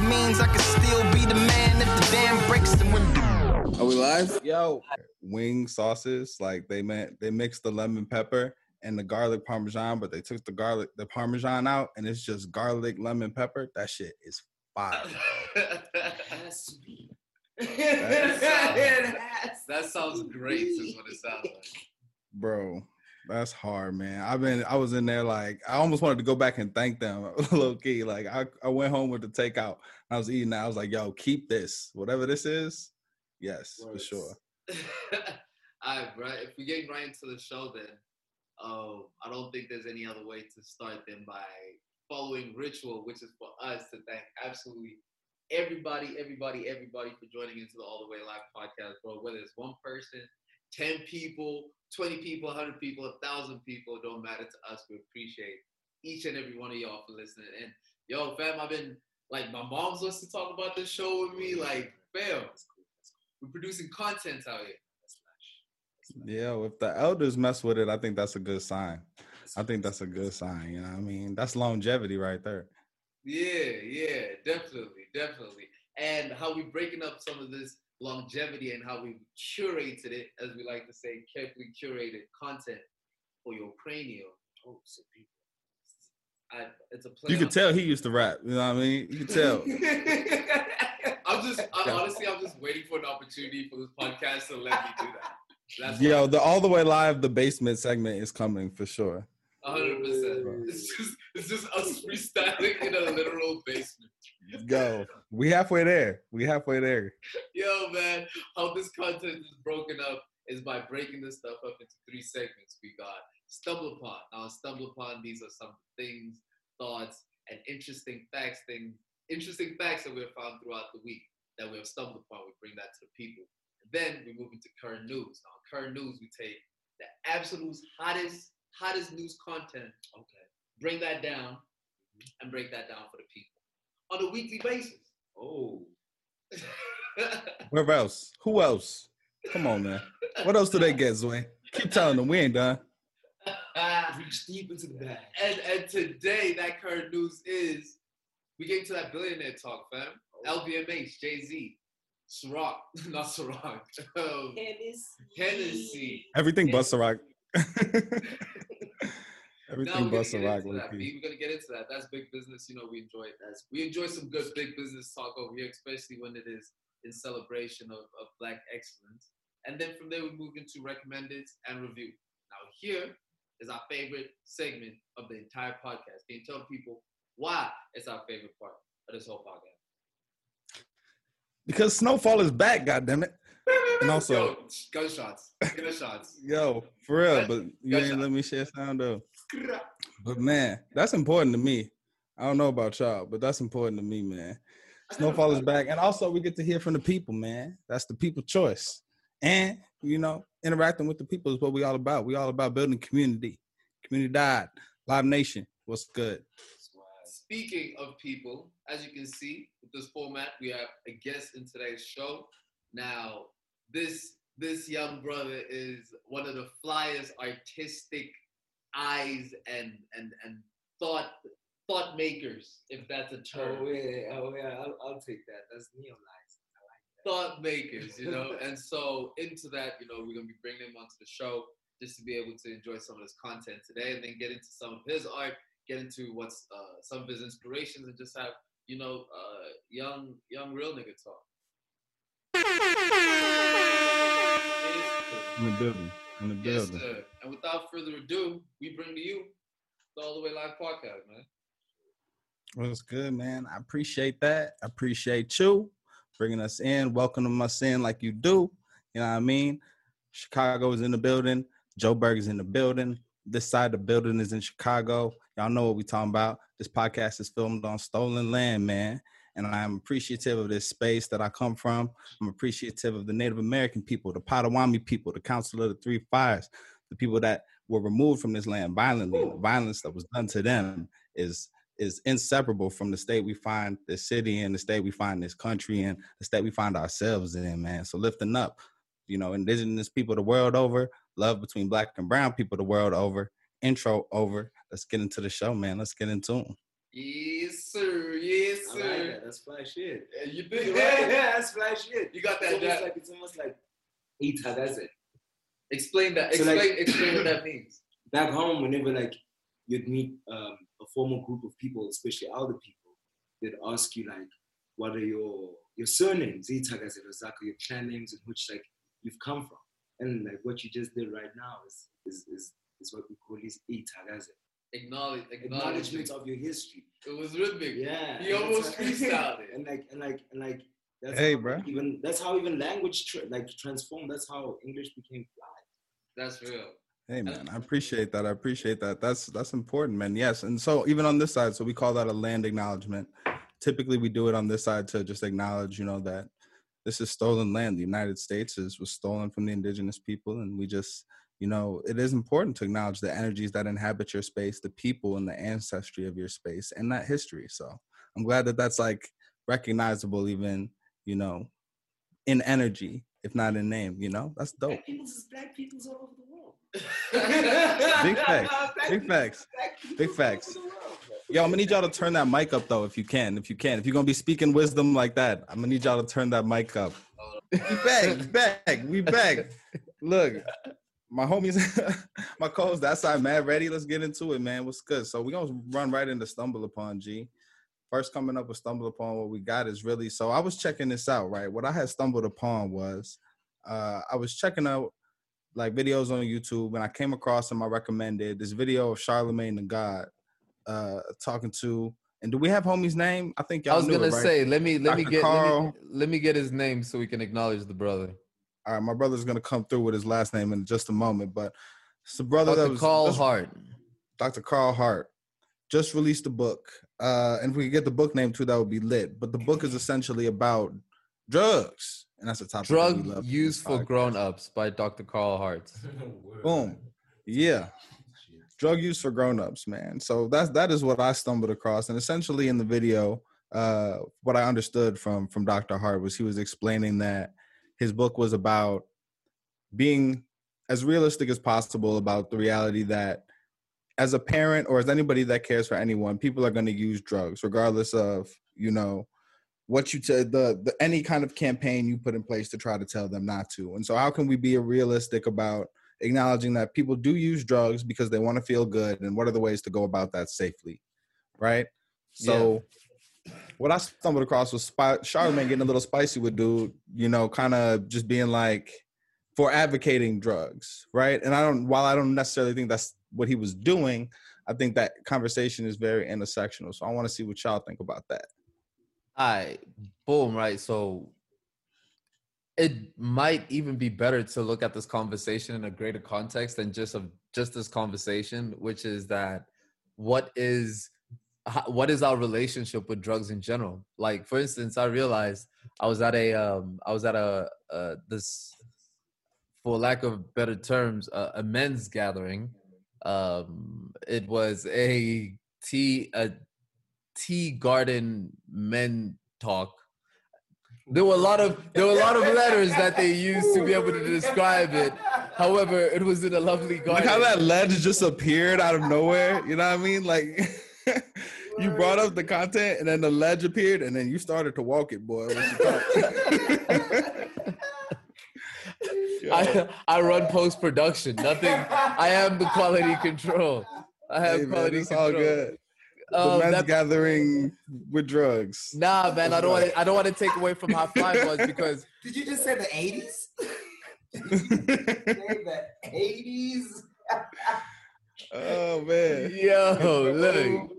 this means I can still be the man if the dam breaks the window. Are we live? Yo, wing sauces like they meant they mixed the lemon pepper and the garlic parmesan, but they took the garlic the parmesan out and it's just garlic lemon pepper. That shit is fire. bro. that sounds great. Is what it sounds like. bro. That's hard, man. I've been I was in there like I almost wanted to go back and thank them low key. Like I, I went home with the takeout. I was eating that. I was like, yo, keep this. Whatever this is. Yes, for sure. All right, bro. If we get right into the show, then um, I don't think there's any other way to start than by following ritual, which is for us to thank absolutely everybody, everybody, everybody for joining into the All the Way Live podcast, bro. Whether it's one person, ten people, twenty people, hundred people, a thousand people, it don't matter to us. We appreciate each and every one of y'all for listening. And yo, fam, I've been like my mom's wants to talk about this show with me. Like, fam, we're producing content out here. Yeah, if the elders mess with it, I think that's a good sign. I think that's a good sign. You know what I mean? That's longevity right there. Yeah, yeah, definitely, definitely. And how we breaking up some of this longevity and how we curated it, as we like to say, carefully curated content for your cranial. Oh, so people. I, it's a play You can tell he used to rap. You know what I mean? You can tell. I'm just I, honestly, I'm just waiting for an opportunity for this podcast to let me do that. That's Yo, the all the way live, the basement segment is coming for sure. hundred percent. It's just it's just us freestyling in a literal basement. Let's go. We halfway there. We halfway there. Yo, man, how this content is broken up is by breaking this stuff up into three segments. We got stumble upon. Now, stumble upon these are some things, thoughts, and interesting facts. Things, interesting facts that we have found throughout the week that we have stumbled upon. We bring that to the people. then we move into current news. Now, current news, we take the absolute hottest, hottest news content. Okay, bring that down and break that down for the people on a weekly basis. Oh. Where else? Who else? Come on, man. What else do they get, Zoe? Keep telling them we ain't done. Reach deep into the bag. And and today that current news is we get into that billionaire talk, fam. LVMH, Jay Z, Ciroc, not Ciroc, um, Hennessy. Everything but Ciroc. Everything Now we're but gonna get into that. We're gonna get into that. That's big business. You know, we enjoy it. We enjoy some good big business talk over here, especially when it is in celebration of, of Black excellence. And then from there, we move into recommended and review. Now, here is our favorite segment of the entire podcast. Can you tell people why it's our favorite part of this whole podcast? Because Snowfall is back, goddammit. And also- Yo, gunshots, gunshots. Yo, for real, but you ain't let me share sound though. But man, that's important to me. I don't know about y'all, but that's important to me, man. Snowfall is back. And also we get to hear from the people, man. That's the people choice. And you know, interacting with the people is what we all about. We all about building community. Community died. Live Nation. What's good? Speaking of people, as you can see with this format, we have a guest in today's show. Now, this this young brother is one of the flyest artistic eyes and and and thought thought makers, if that's a term. Oh yeah, oh yeah, I'll, I'll take that. That's neonized. thought makers, you know. and so into that, you know, we're gonna be bringing him onto the show just to be able to enjoy some of his content today, and then get into some of his art, get into what's uh, some of his inspirations, and just have you know, uh, young young real nigga talk. In the building. In the Yes, building. sir. And without further ado, we bring to you the All the Way Live podcast, man. What's good, man? I appreciate that. I appreciate you bringing us in, welcoming us in like you do. You know what I mean? Chicago is in the building. Joburg is in the building. This side of the building is in Chicago. Y'all know what we talking about. This podcast is filmed on stolen land, man. And I'm appreciative of this space that I come from. I'm appreciative of the Native American people, the Potawatomi people, the Council of the Three Fires, the people that were removed from this land violently. The violence that was done to them is is inseparable from the state we find this city in, the state we find this country in, the state we find ourselves in, man. So lifting up, you know, indigenous people the world over, love between black and brown people the world over. Intro over. Let's get into the show, man. Let's get into 'em. Yes, sir. Yes, I like sir. that. That's fly shit. Yeah, you Yeah, think, right? that's fly shit. You got It's that. almost that like it's almost like itagaze. explain that. So, Explain. like- explain what that means. Back home, whenever like you'd meet um, a formal group of people, especially older people, they'd ask you like, "What are your your surnames? Itagaze, Rozako, your clan names in which like you've come from." And like what you just did right now is is is, is what we call is itagaze. Acknowledge. Acknowledgement. Acknowledgement of your history. It was rhythmic. Yeah. He almost how- freestyled it. And like and like and like that's Hey, how bruh. even that's how even language tra- like transformed. That's how English became fly. That's real. Hey man, I appreciate that. I appreciate that. That's that's important, man. Yes, and so even on this side, so we call that a land acknowledgement. Typically, we do it on this side to just acknowledge, you know, that this is stolen land. The United States is was stolen from the indigenous people, and we just, you know, it is important to acknowledge the energies that inhabit your space, the people, and the ancestry of your space, and that history. So I'm glad that that's like recognizable, even you know, in energy, if not in name. You know, that's dope. Black peoples is black peoples all over the world. Big facts. Big facts. Big facts. over the. Yo, I'm gonna need y'all to turn that mic up though, if you can. If you can, if you're gonna be speaking wisdom like that, I'm gonna need y'all to turn that mic up. We back, we back, we back. Look, my homies, my co-host, that side, mad ready. Let's get into it, man. What's good? So we're gonna run right into stumble upon G. First coming up with stumble upon what we got is really so I was checking this out, right? What I had stumbled upon was uh I was checking out like videos on YouTube and I came across them I recommended this video of Charlemagne the God uh talking to and do we have homie's name? I think y'all I was gonna it, right? say, let me let me get let me, let me get his name so we can acknowledge the brother. All right, my brother's gonna come through with his last name in just a moment, but it's a brother that Dr. was Carl just- Hart. Dr. Carl Hart just released a book. Uh, and if we could get the book name too, that would be lit. But the book is essentially about drugs, and that's a topic. that we Drug love use for grown-ups by Dr. Carl Hart. Boom. Yeah. Drug use for grown-ups, man. So that's that is what I stumbled across. And essentially in the video, uh, what I understood from from Dr. Hart was he was explaining that his book was about being as realistic as possible about the reality that as a parent or as anybody that cares for anyone, people are going to use drugs, regardless of you know what you t- the, the any kind of campaign you put in place to try to tell them not to. And so, how can we be realistic about acknowledging that people do use drugs because they want to feel good, and what are the ways to go about that safely, right? So. What I stumbled across was Spy- Charlemagne getting a little spicy with dude, you know, kind of just being like, for advocating drugs, right? And I don't, while I don't necessarily think that's what he was doing, I think that conversation is very intersectional. So I want to see what y'all think about that. All right, boom, right. So it might even be better to look at this conversation in a greater context than just of just this conversation, which is that what is what is our relationship with drugs in general? Like, for instance, I realized I was at a um I was at a uh this for lack of better terms, a, a men's gathering. Um, it was a tea a tea garden men talk. There were a lot of there were a lot of letters that they used to be able to describe it. However, it was in a lovely Look garden. how that ledge just appeared out of nowhere. You know what I mean? Like you brought up the content and then the ledge appeared and then you started to walk it, boy. What you I, I run post production. Nothing. I am the quality control. I have hey, man, quality it's control. all good. The Um, men's that- gathering with drugs. nah, man. I don't want to. I don't want to take away from how fine it was because Did you just say the 80s? the 80s? oh man. Yo, look.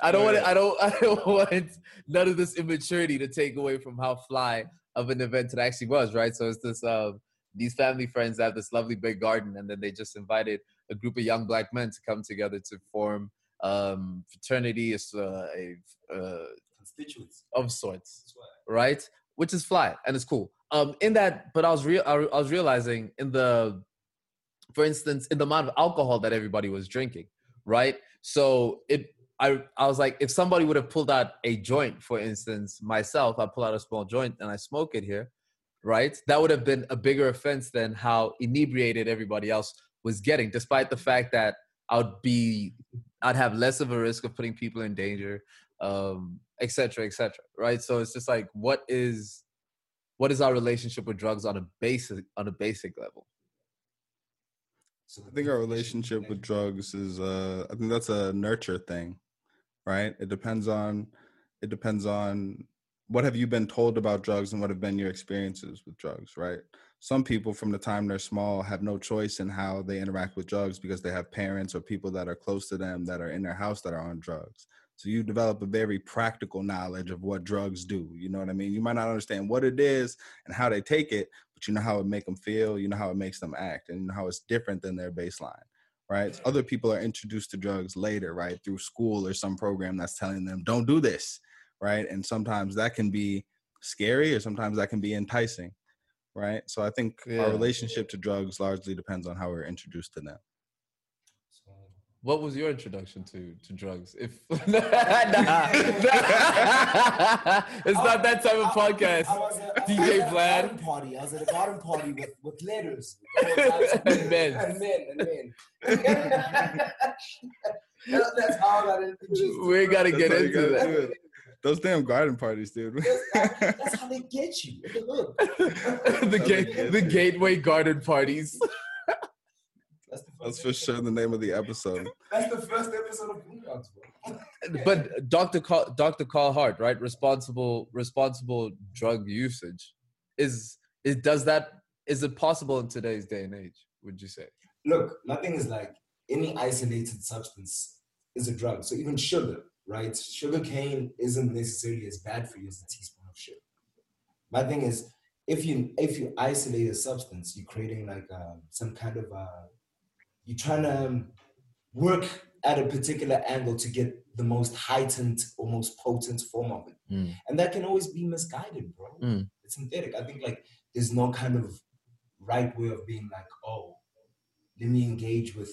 I don't want to, I don't I don't want none of this immaturity to take away from how fly of an event it actually was, right? So it's this um these family friends have this lovely big garden and then they just invited a group of young black men to come together to form um fraternity is uh, a uh, Constituents. of sorts, right? Which is fly and it's cool. Um, in that, but I was real. I, I was realizing in the, for instance, in the amount of alcohol that everybody was drinking, right? So it, I, I was like, if somebody would have pulled out a joint, for instance, myself, I pull out a small joint and I smoke it here, right? That would have been a bigger offense than how inebriated everybody else was getting, despite the fact that I would be I'd have less of a risk of putting people in danger, um, et cetera, et cetera. Right. So it's just like, what is what is our relationship with drugs on a basic on a basic level? So I think our relationship with drugs is uh I think that's a nurture thing, right? It depends on it depends on what have you been told about drugs and what have been your experiences with drugs, right? Some people from the time they're small have no choice in how they interact with drugs because they have parents or people that are close to them that are in their house that are on drugs. So you develop a very practical knowledge of what drugs do. You know what I mean? You might not understand what it is and how they take it, but you know how it make them feel, you know how it makes them act, and you know how it's different than their baseline. Right. Other people are introduced to drugs later, right? Through school or some program that's telling them, don't do this. Right. And sometimes that can be scary or sometimes that can be enticing. Right. So I think Yeah. our relationship to drugs largely depends on how we're introduced to them. What was your introduction to to drugs? If Nah. it's not that type of podcast. I was I was DJ at a Vlad. party. I was at a garden party with, with letters. And men. And men. And men. That's how I got introduced. We gotta get That's into that. it. Those damn garden parties, dude. That's, that's how they get you. Look, the gate, the gateway garden parties. That's, the That's for sure the name of the episode. That's the first episode of Boondocks, bro. But Dr. Carl, Dr. Carl Hart, right? Responsible, responsible drug usage is is does that is it possible in today's day and age? Would you say? Look, nothing is like any isolated substance is a drug. So even sugar, right? Sugar cane isn't necessarily as bad for you as a teaspoon of sugar. My thing is, if you if you isolate a substance, you're creating like uh, some kind of uh, you're trying to um, work at a particular angle to get the most heightened or most potent form of it, Mm. and that can always be misguided, bro. Mm. It's synthetic. I think like there's no kind of right way of being like, oh, let me engage with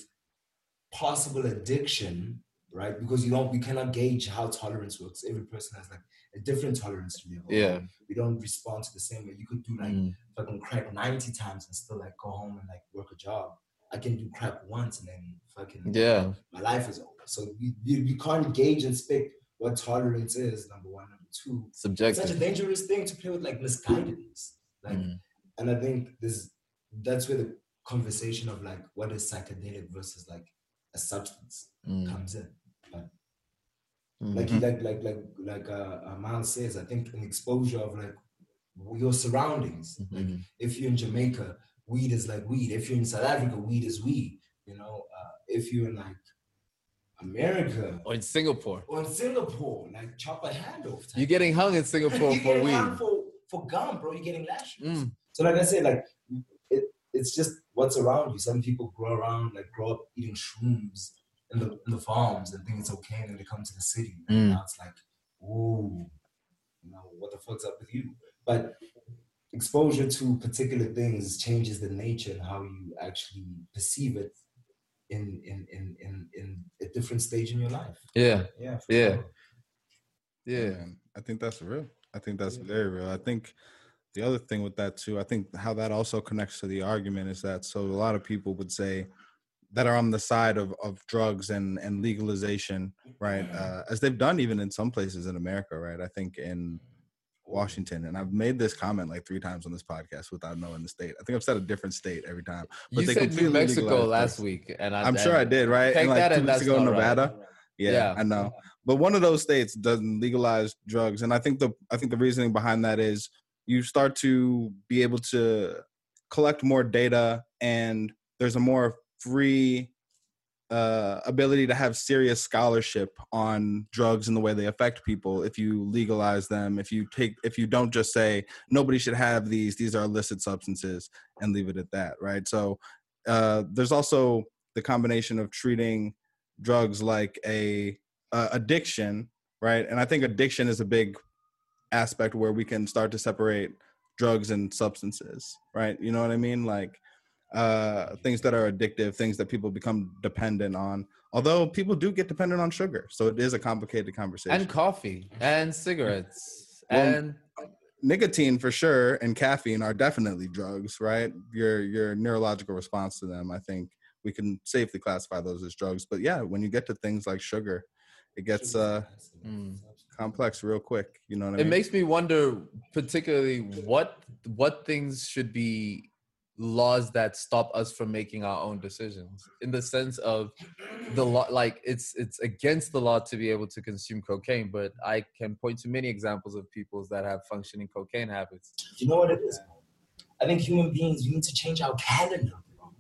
possible addiction, right? Because you don't, we cannot gauge how tolerance works. Every person has like a different tolerance level. Yeah. We don't respond to the same way. You could do like Mm. fucking crack 90 times and still like go home and like work a job. I can do crack once and then fucking Yeah. my life is over. So you, you, can't gauge and spec what tolerance is, number one. Number two, it's such a dangerous thing to play with like misguidedness. Like Mm. and I think this that's where the conversation of like what is psychedelic versus like a substance Mm. comes in. Like Mhm. like like like like uh, uh, Miles says, I think an exposure of like your surroundings. Like Mhm. if you're in Jamaica, weed is like weed. If you're in South Africa, weed is weed. You know, uh, if you're in like America Or in Singapore. or in Singapore, like chop a hand off. You're getting hung in Singapore you're for weed. for, for gum, bro. You're getting lashes. Mm. So like I said, like it, it's just what's around you. Some people grow around, like grow up eating shrooms in the in the farms and think it's okay, and then they come to the city. And Mm. now it's like, ooh, you know, what the fuck's up with you? But exposure to particular things changes the nature and how you actually perceive it in in in in, in a different stage in your life. Yeah. Yeah. for Yeah. sure. Yeah. man. I think that's real. I think that's Yeah. very real. I think the other thing with that too, I think how that also connects to the argument is that so a lot of people would say that are on the side of, of drugs and, and legalization, right? Uh, as they've done even in some places in America, right? I think in Washington, and I've made this comment like three times on this podcast without knowing the state. I think I've said a different state every time. But you they said New Mexico last week, and I, I'm sure I did, right? Take And like that two and weeks ago in not right. Nevada. Yeah, Yeah. I know. But one of those states doesn't legalize drugs, and I think the I think the reasoning behind that is you start to be able to collect more data, and there's a more free uh, ability to have serious scholarship on drugs and the way they affect people if you legalize them. If you take, if you don't just say nobody should have these; these are illicit substances, and leave it at that, right? So uh, there's also the combination of treating drugs like a uh, addiction, right? And I think addiction is a big aspect where we can start to separate drugs and substances, right? You know what I mean? Like uh, things that are addictive, things that people become dependent on. Although people do get dependent on sugar, so it is a complicated conversation. and coffee and cigarettes Well, and nicotine for sure and caffeine are definitely drugs, right? Your your neurological response to them, I think, we can safely classify those as drugs. But yeah, when you get to things like sugar, it gets uh, Mm. complex real quick. You know what I it mean? makes me wonder particularly what what things should be laws that stop us from making our own decisions in the sense of the law like it's it's against the law to be able to consume cocaine but i can point to many examples of people that have functioning cocaine habits You know what it is? I think human beings, we need to change our calendar, bro.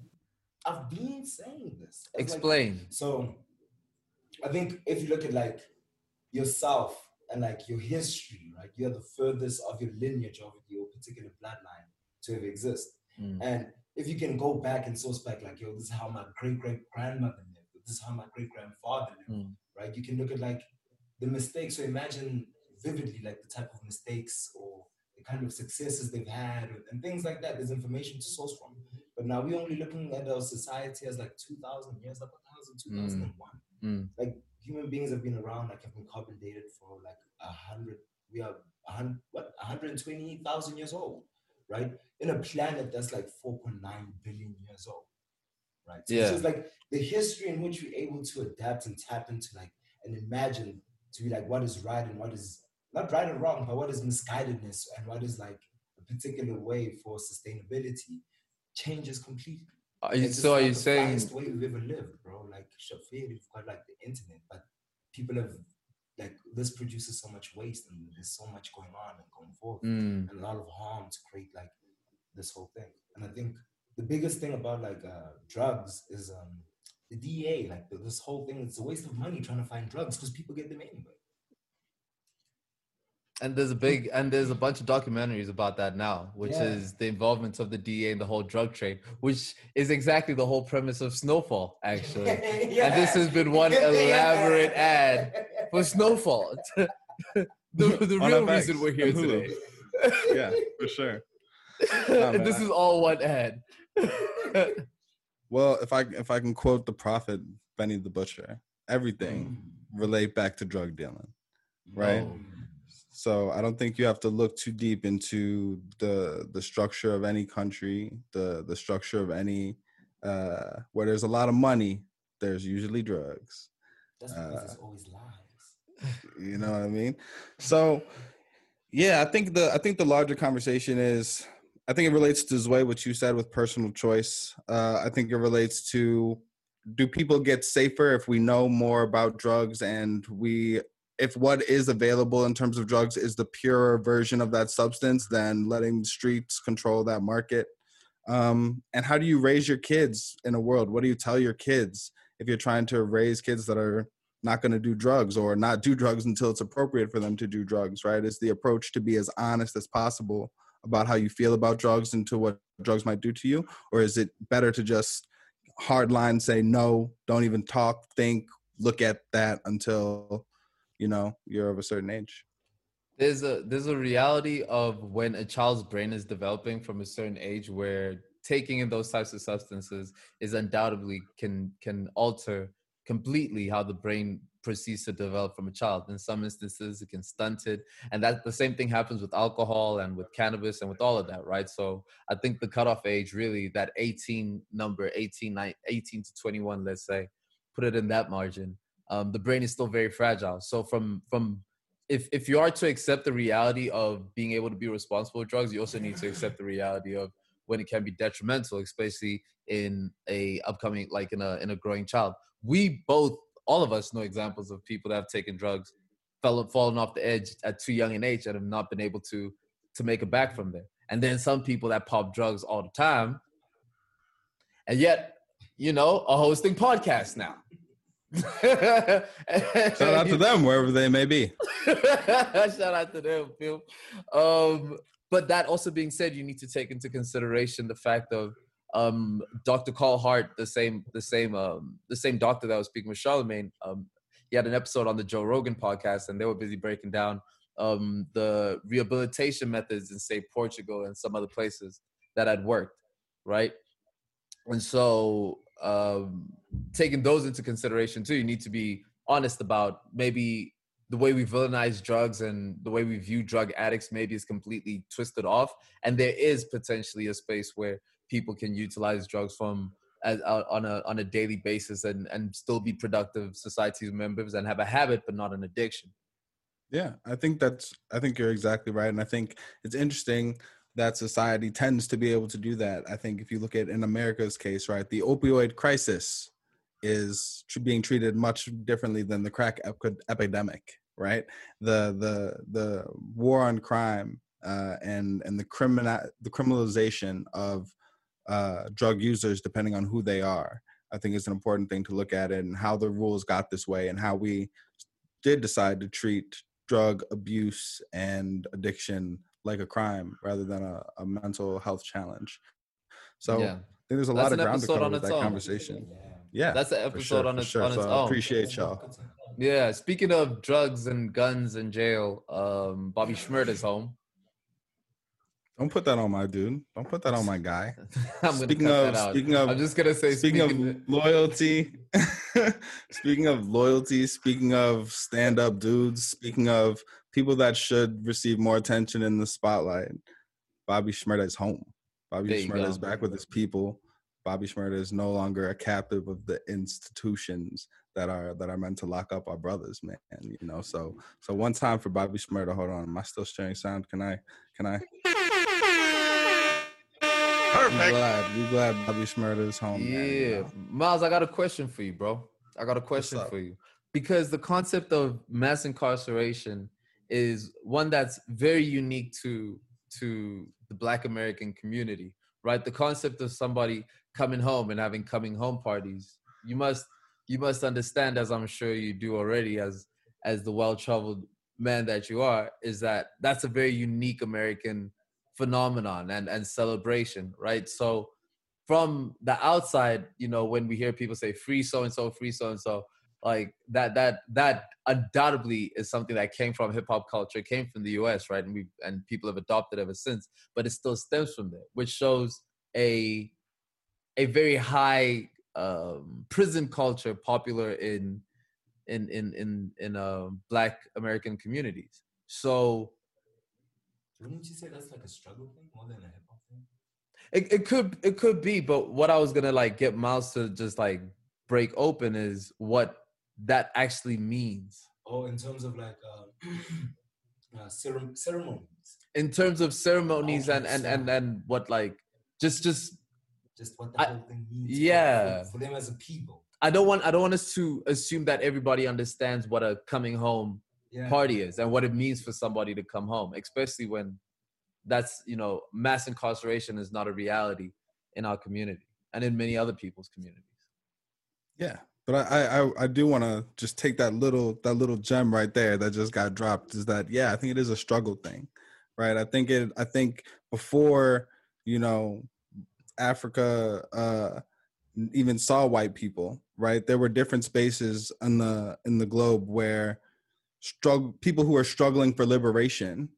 I've been saying this. It's like- explain so, I think if you look at like yourself and like your history, right, you're the furthest of your lineage of your particular bloodline to ever exist. Mm. And if you can go back and source back, like, yo, this is how my great great grandmother lived, this is how my great grandfather lived, Mm. right? You can look at like the mistakes. So imagine vividly like the type of mistakes or the kind of successes they've had and, things like that. There's information to source from. But now we're only looking at our society as like 2,000 years, like 1,000, 2001. Mm. Like human beings have been around, like have been carbon dated for like a hundred, we are hundred, what, 120,000 years old, right? In a planet that's like 4.9 billion years old, right? So Yeah. it's just like the history in which we're able to adapt and tap into like and imagine to be like what is right and what is not right or wrong, but what is misguidedness and what is like a particular way for sustainability changes completely. Uh, are you, so are you the saying way we've ever lived, bro? Like Shafir, we've got like the internet, but people have like this produces so much waste and there's so much going on and going forward Mm, and a lot of harm to create like this whole thing. And I think the biggest thing about like uh, drugs is um, the DEA, like the, this whole thing. It's a waste of money trying to find drugs because people get them anyway. and there's a big and there's a bunch of documentaries about that now which Yeah. is the involvement of the DEA in the whole drug trade which is exactly the whole premise of snowfall actually and this has been one elaborate ad for snowfall the, the On real FX reason we're here and today yeah, for sure. and this is all one ad Well, if I if I can quote the prophet Benny the Butcher, everything relate back to drug dealing, right? Oh. So I don't think you have to look too deep into the the structure of any country, the the structure of any uh where there's a lot of money, there's usually drugs. That's because Uh, there's always lies. You know what I mean? So yeah, I think the I think the larger conversation is I think it relates to Zway, what you said with personal choice. Uh, I think it relates to do people get safer if we know more about drugs and we if what is available in terms of drugs is the purer version of that substance, then letting the streets control that market. Um, and how do you raise your kids in a world? What do you tell your kids if you're trying to raise kids that are not going to do drugs or not do drugs until it's appropriate for them to do drugs, right? Is the approach to be as honest as possible about how you feel about drugs and to what drugs might do to you? Or is it better to just hard line say no, don't even talk, think, look at that until you know you're of a certain age? there's a there's a reality of when a child's brain is developing from a certain age where taking in those types of substances is undoubtedly can can alter completely how the brain proceeds to develop from a child. In some instances it can stunt it. And that the same thing happens with alcohol and with cannabis and with all of that right? So i think the cutoff age really that 18 number 18 nine- 18 to 21 let's say put it in that margin. Um, the brain is still very fragile. So from from if if you are to accept the reality of being able to be responsible with drugs, you also need to accept the reality of when it can be detrimental, especially in a upcoming like in a in a growing child. We both, all of us, know examples of people that have taken drugs, fell fallen off the edge at too young an age, and have not been able to to make it back from there. And then some people that pop drugs all the time, and yet, you know, are hosting podcasts now. Shout out to them wherever they may be. Shout out to them, Phil. Um, but that also being said, you need to take into consideration the fact of um, Dr. Carl Hart, the same, the same, um, the same doctor that was speaking with Charlemagne. Um, he had an episode on the Joe Rogan podcast, and they were busy breaking down um, the rehabilitation methods in, say, Portugal and some other places that had worked, right? And so, um, taking those into consideration too, you need to be honest about maybe the way we villainize drugs and the way we view drug addicts maybe is completely twisted off. And there is potentially a space where people can utilize drugs from as, uh, on a on a daily basis and and still be productive society members and have a habit but not an addiction. Yeah, I think that's I think you're exactly right and I think it's interesting that society tends to be able to do that. I think if you look at in America's case, right, the opioid crisis is being treated much differently than the crack ep- epidemic, right? The the the war on crime uh, and and the criminal the criminalization of uh, drug users, depending on who they are, I think is an important thing to look at, and how the rules got this way, and how we did decide to treat drug abuse and addiction like a crime rather than a, a mental health challenge. So Yeah. I think there's a That's lot of ground to cover on with that own. conversation. Yeah, Yeah, that's an for episode sure, on its sure. on its So I own. appreciate y'all. Yeah, speaking of drugs and guns and jail, um, Bobby is home. Don't put that on my dude. Don't put that on my guy. I'm Speaking of- speaking of- I'm just gonna say speaking speaking, of loyalty, speaking of loyalty, speaking of stand-up dudes, speaking of people that should receive more attention in the spotlight, Bobby Shmurda is home. Bobby Shmurda is back with his people. Bobby Shmurda is no longer a captive of the institutions that are that are meant to lock up our brothers, man. You know, so so one time for Bobby Shmurda. Hold on, am I still sharing sound? Can I? Can I? Perfect. We glad. We glad Bobby Shmurda is home. man, you Yeah, know? Miles, I got a question for you, bro. I got a question for you because the concept of mass incarceration is one that's very unique to to the Black American community, right? The concept of somebody coming home and having coming home parties. You must you must understand, as I'm sure you do already, as as the well-traveled man that you are, is that that's a very unique American phenomenon and and celebration, right? So from the outside, you know, when we hear people say free so and so, free so and so, like that that that undoubtedly is something that came from hip hop culture, came from the US, right? And we and people have adopted ever since, but it still stems from there, which shows a a very high um, prison culture popular in in in in in uh, black American communities. So Wouldn't you say that's like a struggle thing more than a hip hop thing? It, it could it could be, but what I was gonna like get Miles to just like break open is what that actually means Or in terms of like uh, uh, cere- ceremonies, in terms of ceremonies and and and and what like just just just what the I- whole thing means. yeah. for, for them as a people. I don't want I don't want us to assume that everybody understands what a coming home Yeah. party is and what it means for somebody to come home, especially when that's you know mass incarceration is not a reality in our community and in many other people's communities. Yeah, but I I I- do want to just take that little that little gem right there that just got dropped. Is that yeah? I think it is a struggle thing, right? I think it. I think before you know Africa uh, even saw white people, right? There were different spaces in the in the globe where struggle people who are struggling for liberation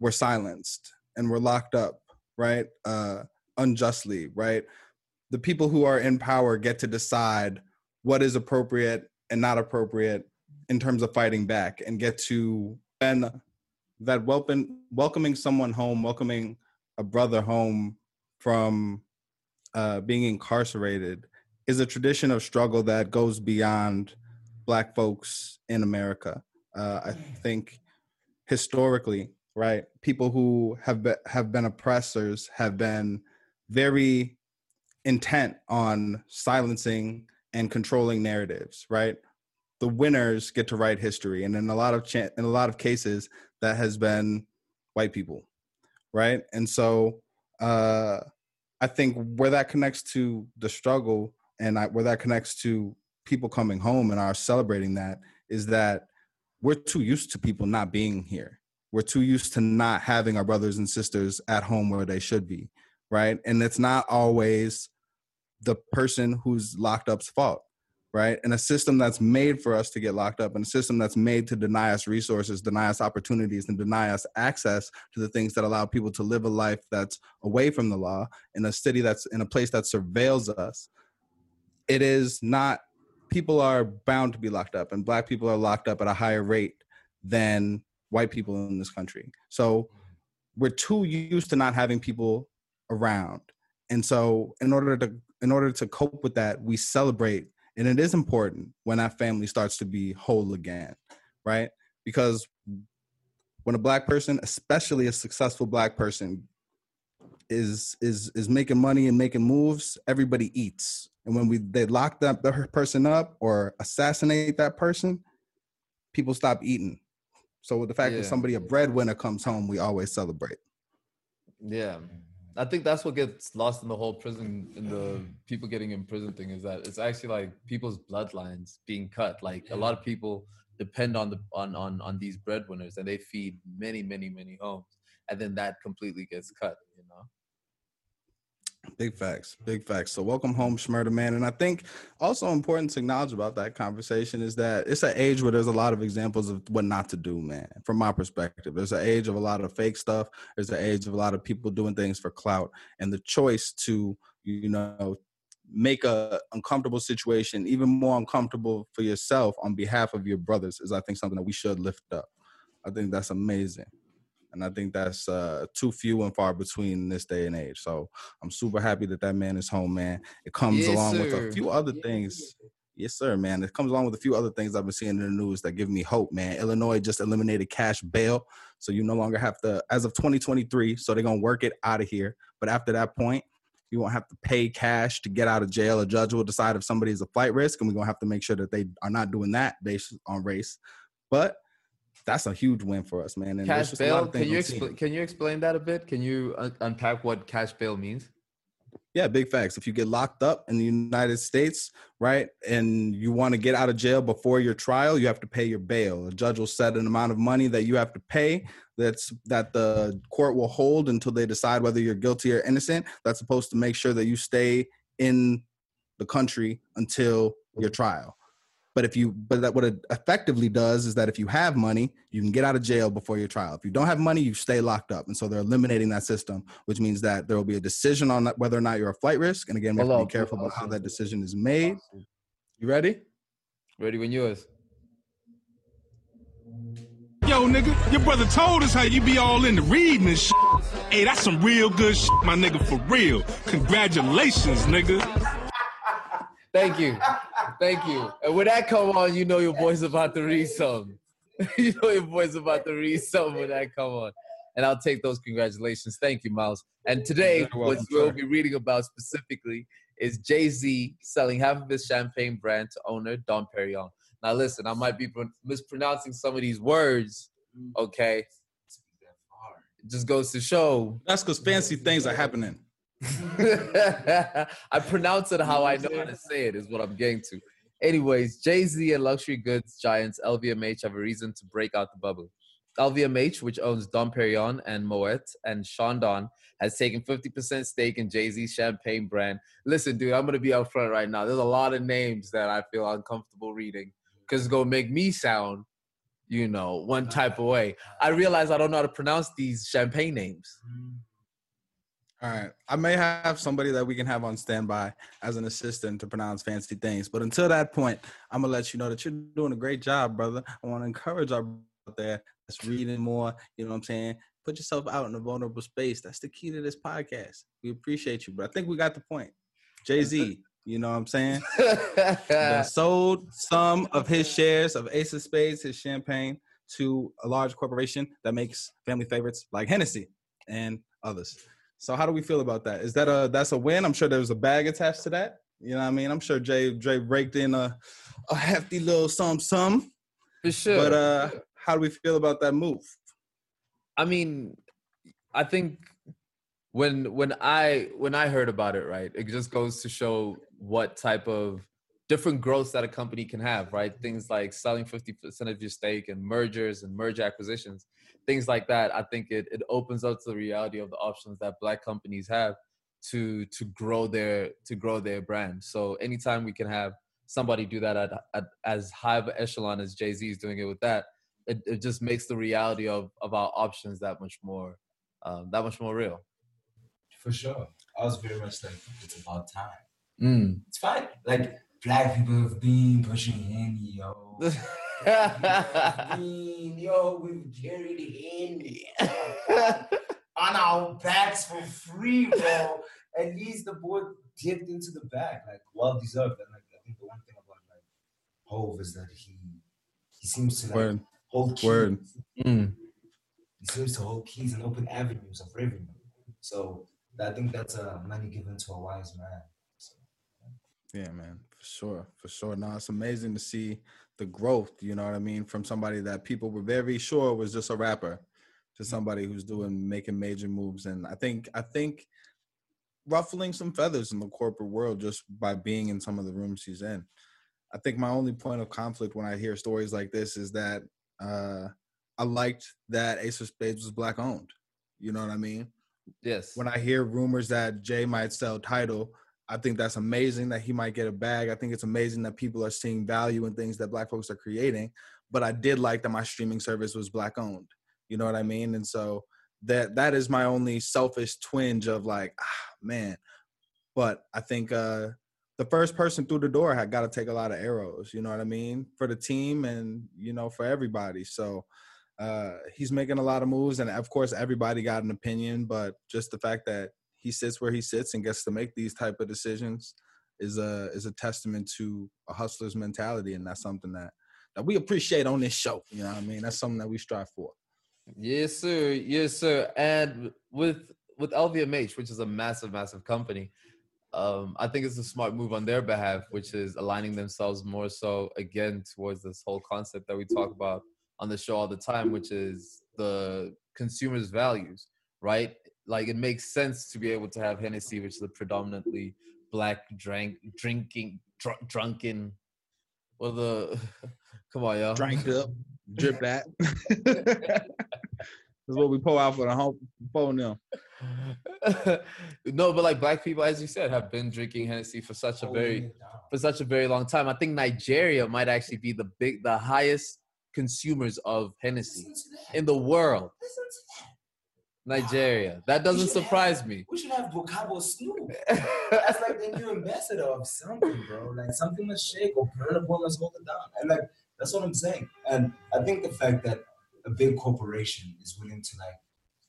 were silenced and were locked up, right? Uh, unjustly, right? The people who are in power get to decide what is appropriate and not appropriate in terms of fighting back and get to and that welcome welcoming someone home welcoming a brother home from uh, being incarcerated is a tradition of struggle that goes beyond black folks in america. Uh, i think historically right people who have been have been oppressors have been very intent on silencing and controlling narratives right? The winners get to write history and in a lot of cha- in a lot of cases that has been white people right? And so uh i think where that connects to the struggle and I, where that connects to people coming home and are celebrating that is that we're too used to people not being here. We're too used to not having our brothers and sisters at home where they should be right? And it's not always the person who's locked up's fault right? And a system that's made for us to get locked up and a system that's made to deny us resources deny us opportunities and deny us access to the things that allow people to live a life that's away from the law in a city that's in a place that surveils us it is not people are bound to be locked up and black people are locked up at a higher rate than white people in this country. So we're too used to not having people around. And so in order to in order to cope with that, we celebrate. And it is important when that family starts to be whole again, right? Because when a black person, especially a successful black person, is is is making money and making moves, everybody eats. And when we they lock that the person up or assassinate that person, people stop eating. So with the fact that somebody a breadwinner comes home, we always celebrate. Yeah. I think that's what gets lost in the whole prison in the people getting in prison thing is that it's actually like people's bloodlines being cut. Like a lot of people depend on the on on on these breadwinners and they feed many, many, many homes. And then that completely gets cut, you know. Big facts, big facts. So welcome home, Shmurda man. And I think also important to acknowledge about that conversation is that it's an age where there's a lot of examples of what not to do, man. From my perspective, there's an age of a lot of fake stuff. There's an age of a lot of people doing things for clout, and the choice to, you know, make a uncomfortable situation even more uncomfortable for yourself on behalf of your brothers is, I think, something that we should lift up. I think that's amazing. And I think that's uh, too few and far between in this day and age. So I'm super happy that that man is home, man. It comes Yes, along with a few other things. Yes, sir, man. It comes along with a few other things I've been seeing in the news that give me hope, man. Illinois just eliminated cash bail. So you no longer have to, as of 2023, so they're going to work it out of here. But after that point, you won't have to pay cash to get out of jail. A judge will decide if somebody is a flight risk, and we're going to have to make sure that they are not doing that based on race. But that's a huge win for us, man. And Cash just a lot bail. Can you expl- can you explain that a bit? Can you un- unpack what cash bail means? Yeah, big facts. If you get locked up in the United States, right, and you want to get out of jail before your trial, you have to pay your bail. A judge will set an amount of money that you have to pay that's that the court will hold until they decide whether you're guilty or innocent. That's supposed to make sure that you stay in the country until your trial. But if you but that what it effectively does is that if you have money, you can get out of jail before your trial. If you don't have money, you stay locked up. And so they're eliminating that system, which means that there will be a decision on whether or not you're a flight risk. And again, we have Hold to be careful about how that decision is made. You ready? Ready when yours. Yo, nigga, your brother told us how you be all into reading and shit. Hey, that's some real good shit, my nigga, for real. Congratulations, nigga. Thank you. Thank you. And when that come on, you know your boy's about to read something. you know your boy's about to read something when that come on. And I'll take those congratulations. Thank you, Miles. And today, what we'll be reading about specifically is Jay Z selling half of his champagne brand to owner Dom Perignon. Now, listen, I might be mispronouncing some of these words, mm. okay? It just goes to show That's because fancy things are happening. I pronounce it how I know how to say it, is what I'm getting to. Anyways, Jay Z and luxury goods giants LVMH have a reason to break out the bubble. LVMH, which owns Dom Perignon and Moet and Chandon, has taken 50% stake in Jay Z's champagne brand. Listen, dude, I'm going to be upfront right now. There's a lot of names that I feel uncomfortable reading because it's going to make me sound, you know, one type of way. I realize I don't know how to pronounce these champagne names. Mm. All right. I may have somebody that we can have on standby as an assistant to pronounce fancy things. But until that point, I'm gonna let you know that you're doing a great job, brother. I want to encourage our brother out there that's reading more, you know what I'm saying? Put yourself out in a vulnerable space. That's the key to this podcast. We appreciate you, but I think we got the point. Jay-Z, you know what I'm saying? sold some of his shares of Ace of Spades, his champagne, to a large corporation that makes family favorites like Hennessy and others. So how do we feel about that? Is that a that's a win? I'm sure there was a bag attached to that. You know what I mean? I'm sure Jay Dre raked in a a hefty little sum sum. For sure. But uh how do we feel about that move? I mean, I think when when I when I heard about it, right, it just goes to show what type of different growths that a company can have, right? Things like selling 50% of your stake and mergers and merger acquisitions, things like that. I think it it opens up to the reality of the options that black companies have to to grow their to grow their brand. So anytime we can have somebody do that at, at as high of an echelon as Jay Z is doing it with that, it, it just makes the reality of of our options that much more um, that much more real. For sure. I was very much like, it's about time. Mm. It's fine. Like, black people have been pushing in, yo. I mean, yo, we've carried Henny on our backs for free, bro. At least the boy dipped into the bag, like well deserved. And like I think the one thing about like Hov is that he he seems to like Word. hold keys. Word. Mm. He seems to hold keys and open avenues of revenue. So I think that's a money given to a wise man. So, Yeah, man, for sure, for sure. Now it's amazing to see the growth. You know what I mean, from somebody that people were very sure was just a rapper, to somebody who's doing making major moves. And I think, I think, ruffling some feathers in the corporate world just by being in some of the rooms he's in. I think my only point of conflict when I hear stories like this is that uh, I liked that Ace of Spades was black owned. You know what I mean? Yes. when I hear rumors that Jay might sell Tidal, I think that's amazing that he might get a bag. I think it's amazing that people are seeing value in things that black folks are creating. But I did like that my streaming service was black owned. You know what I mean? And so that that is my only selfish twinge of like, ah, man. But I think uh the first person through the door had got to take a lot of arrows, you know what I mean? For the team and you know, for everybody. So uh, he's making a lot of moves, and of course, everybody got an opinion. But just the fact that he sits where he sits and gets to make these type of decisions is a is a testament to a hustler's mentality, and that's something that that we appreciate on this show. You know what I mean? That's something that we strive for. Yes, sir. Yes, sir. And with with LVMH, which is a massive, massive company, um, I think it's a smart move on their behalf, which is aligning themselves more so again towards this whole concept that we talk about on the show all the time, which is the consumer's values, right? Like it makes sense to be able to have Hennessy, which is a predominantly black drank drinking dr- drunken. Well, the come on, y'all. Drank up, drip that. That's what we pull out for the home phone now. no, but like black people, as you said, have been drinking Hennessy for such a oh, very for such a very long time. I think Nigeria might actually be the big, the highest consumers of Hennessy Listen to that. in the world. Listen to that. Nigeria. That doesn't surprise have- me. We should have Bokabo Snoop. That's like the new ambassador of something, bro. Like something must shake or burn upon must hold it down. And like that's what I'm saying. And I think the fact that a big corporation is willing to like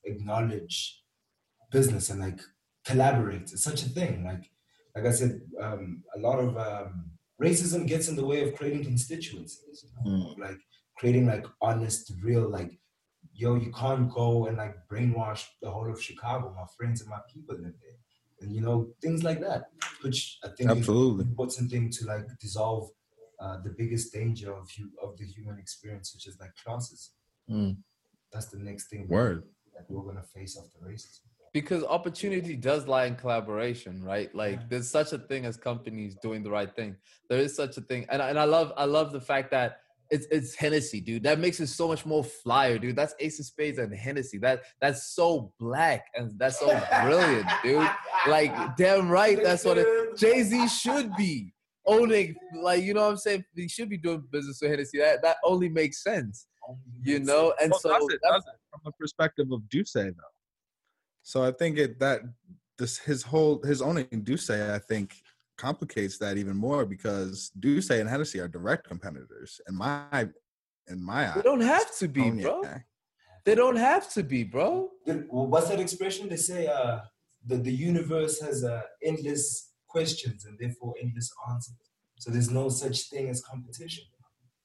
acknowledge business and like collaborate is such a thing. Like like I said, um, a lot of um, racism gets in the way of creating constituencies. You know? Like creating like honest, real like yo, you can't go and like brainwash the whole of Chicago. My friends and my people live there. And you know, things like that. Which I think Absolutely. is an important thing to like dissolve uh, the biggest danger of hu- of the human experience, which is like classes. Mm. That's the next thing Word. that we're gonna face after racism. because opportunity does lie in collaboration right like there's such a thing as companies doing the right thing there is such a thing and, and i love i love the fact that it's it's hennessy dude. That makes it so much more flyer dude. That's ace of spades and hennessy. That that's so black and that's so brilliant dude. Like damn right that's what it jay-z should be owning like you know what i'm saying? He should be doing business with hennessy. That that only makes sense you know? and Well, so does it, that's- does it from the perspective of D'Ussé though. So I think it that this his whole his owning D'Ussé I think complicates that even more because D'Ussé and Hennessy are direct competitors in my in my eyes. they don't have to be bro they don't have to be bro what's that expression? They say uh, the, the universe has uh, endless questions and therefore endless answers. So there's no such thing as competition.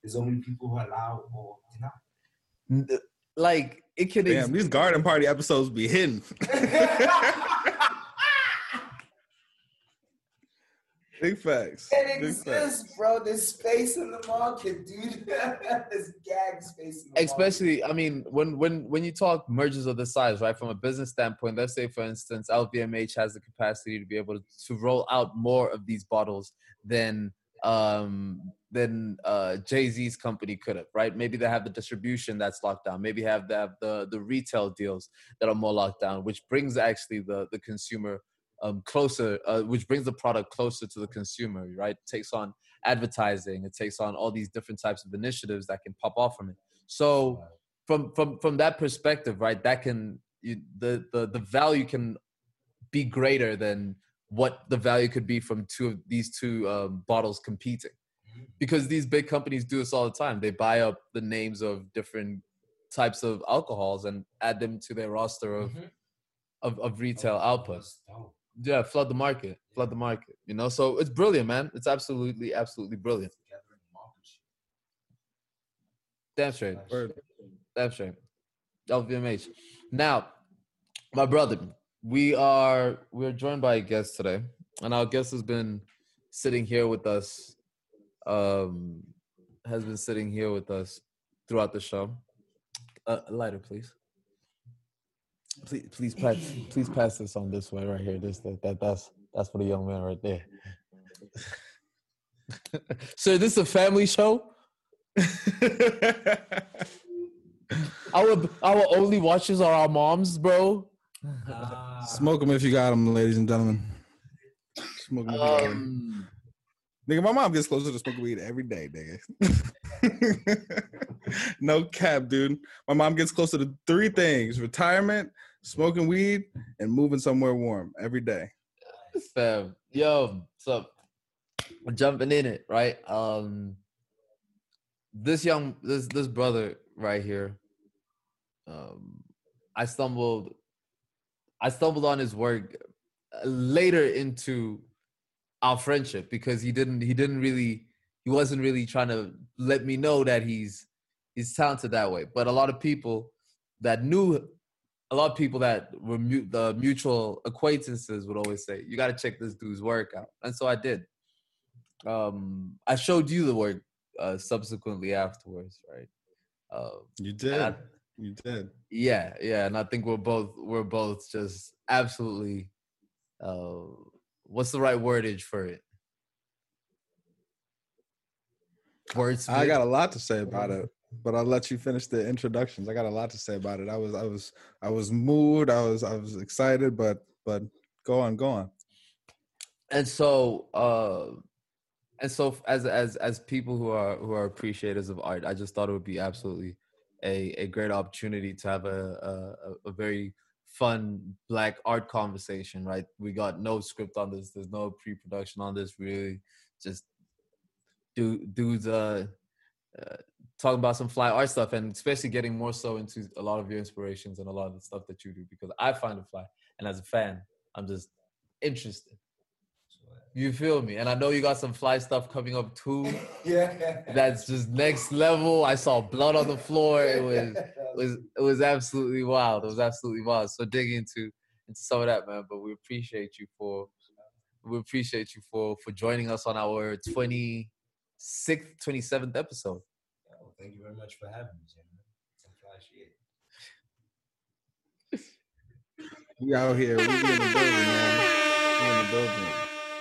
There's only people who allow or deny. Like it can Damn, ex- these garden party episodes be hidden. Big facts. It Big facts. exists, bro. There's space in the market, dude. There's gag space in the especially i mean when when when you talk mergers of this size right from a business standpoint let's say for instance lvmh has the capacity to be able to, to roll out more of these bottles than um than uh jay-z's company could have right maybe they have the distribution that's locked down maybe have they have the the retail deals that are more locked down which brings actually the the consumer um closer uh, which brings the product closer to the consumer right? Takes on advertising it takes on all these different types of initiatives that can pop off from it. So from from from that perspective right that can you, the the the value can be greater than what the value could be from two of these two um, bottles competing. Because these big companies do this all the time. They buy up the names of different types of alcohols and add them to their roster of Mhm. of, of retail output That's dope. Yeah, flood the market, flood the market. You know, so it's brilliant, man. It's absolutely, absolutely brilliant. Gathering market share. Damn straight. That's right. LVMH. Now, my brother, we are we're joined by a guest today, and our guest has been sitting here with us. Um, has been sitting here with us throughout the show. Uh, a lighter, please. Please, please pass, please pass this on this way right here. This, that, that that's that's for the young man right there. so this is a family show. our our only watchers are our moms, bro. Smoke them if you got them, ladies and gentlemen. Smoke 'em if you got 'em. Um, Nigga, my mom gets closer to smoking weed every day, nigga. no cap, dude. My mom gets closer to three things: retirement, smoking weed, and moving somewhere warm every day. fam, yo, so jumping in it, right? Um, this young, this this brother right here, um, I stumbled, I stumbled on his work later into our friendship because he didn't, he didn't really, he wasn't really trying to let me know that he's he's talented that way. But a lot of people that knew a lot of people that were mu- the mutual acquaintances would always say, "You got to check this dude's work out," and so I did. Um, I showed you the work uh, subsequently afterwards, right? Uh, You did. I- You did. yeah, yeah, and I think we're both we're both just absolutely. Uh, what's the right wordage for it? Words. I got a lot to say about it, but I'll let you finish the introductions. I got a lot to say about it. I was, I was, I was moved. I was, I was excited, but, but go on, go on. and so uh and so as as as people who are who are appreciators of art i just thought it would be absolutely a a great opportunity to have a a, a- a very fun black art conversation right we got no script on this there's no pre-production on this really just do do the uh talking about some fly art stuff and especially getting more so into a lot of your inspirations and a lot of the stuff that you do because i find it fly and as a fan i'm just interested you feel me? And I know you got some fly stuff coming up too. Yeah. That's just next level. I saw blood on the floor. It was was it was absolutely wild. It was absolutely wild. So dig into into some of that, man. But we appreciate you for we appreciate you for for joining us on our 26th, 27th episode. Oh, thank you very much for having me, gentlemen. Some fly. We out here. We in the building, man. We in the building.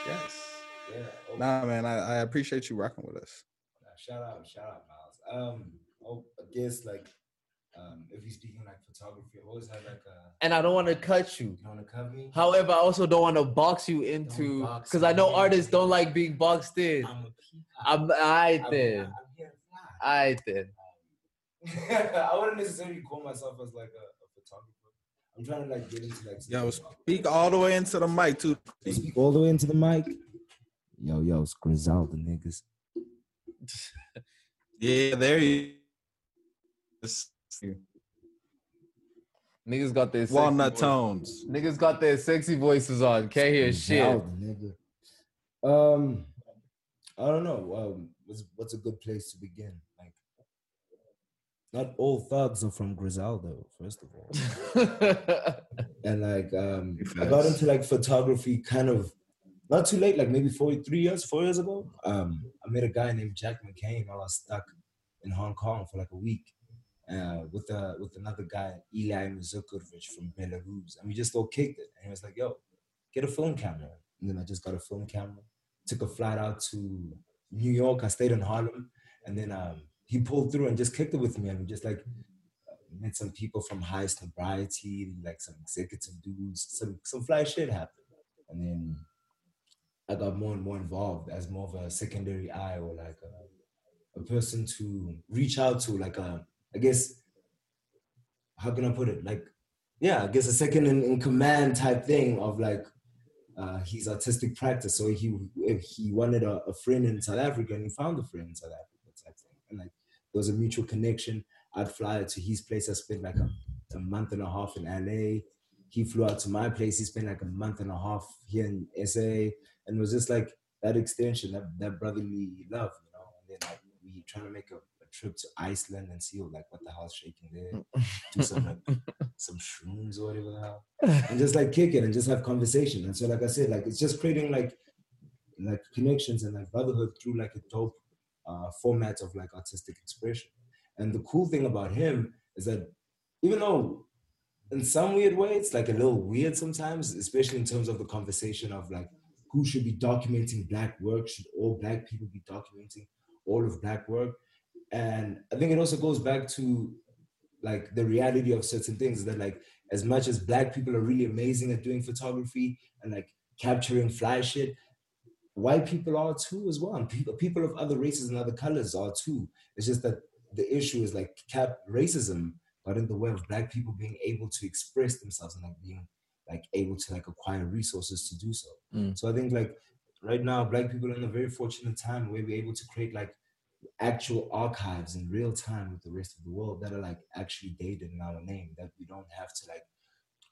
Yes. Yeah. Oh, Nah, man. I, I appreciate you rocking with us. nah, shout out, shout out, Miles. Um, oh, I guess like, um, if you're speaking like photography, I always have like a. And I don't want to cut you. You want to cut me? However, I also don't want to box you into because I know in, artists don't like being boxed in. I'm a peacock. I'm I I'm, then. I'm here. I then. I wouldn't necessarily call myself as like a, a photographer. I'm trying to like get into like. Yo, speak all the way into the mic too. Speak all the way into the mic. Yo, yo, it's Griselda niggas. Yeah, there you. is. Niggas got their Walnut tones. Niggas got their sexy voices on. Can't hear shit. Um, I don't know. Um, what's what's a good place to begin? Like, not all thugs are from Griselda, first of all. and like um I got into like photography kind of not too late, like maybe four three years, four years ago. Um I met a guy named Jack McCain while I was stuck in Hong Kong for like a week. Uh, with uh with another guy, Eli Mizukovic from Belarus, and we just all kicked it. And he was like, "Yo, get a film camera." And then I just got a film camera. Took a flight out to New York. I stayed in Harlem, and then um he pulled through and just kicked it with me, and we just like met some people from Highsnobiety, like some executive dudes, some some fly shit happened. And then I got more and more involved as more of a secondary eye or like a, a person to reach out to, like a, I guess, how can I put it? Like, yeah, I guess a second in, in command type thing of like uh, his artistic practice. So he he wanted a, a friend in South Africa and he found a friend in South Africa type thing. And like there was a mutual connection. I'd fly to his place. I spent like a, a month and a half in LA. he flew out to my place. He spent like a month and a half here in SA, and it was just like that extension, that that brotherly love, you know. And then like we trying to make a trip to Iceland and see like what the hell's shaking there, do some like some shrooms or whatever the hell, and just like kick it and just have conversation. And so, like I said, like it's just creating like like connections and like brotherhood through like a dope uh, format of like artistic expression. And the cool thing about him is that even though in some weird way it's like a little weird sometimes, especially in terms of the conversation of like who should be documenting black work, should all black people be documenting all of black work? And I think it also goes back to like the reality of certain things that like as much as black people are really amazing at doing photography and like capturing fly shit, white people are too as well. And people people of other races and other colors are too. It's just that the issue is like cap racism got in the way of black people being able to express themselves and like being like able to like acquire resources to do so. Mm. So I think like right now black people are in a very fortunate time where we're able to create like actual archives in real time with the rest of the world that are like actually dated in our name that we don't have to like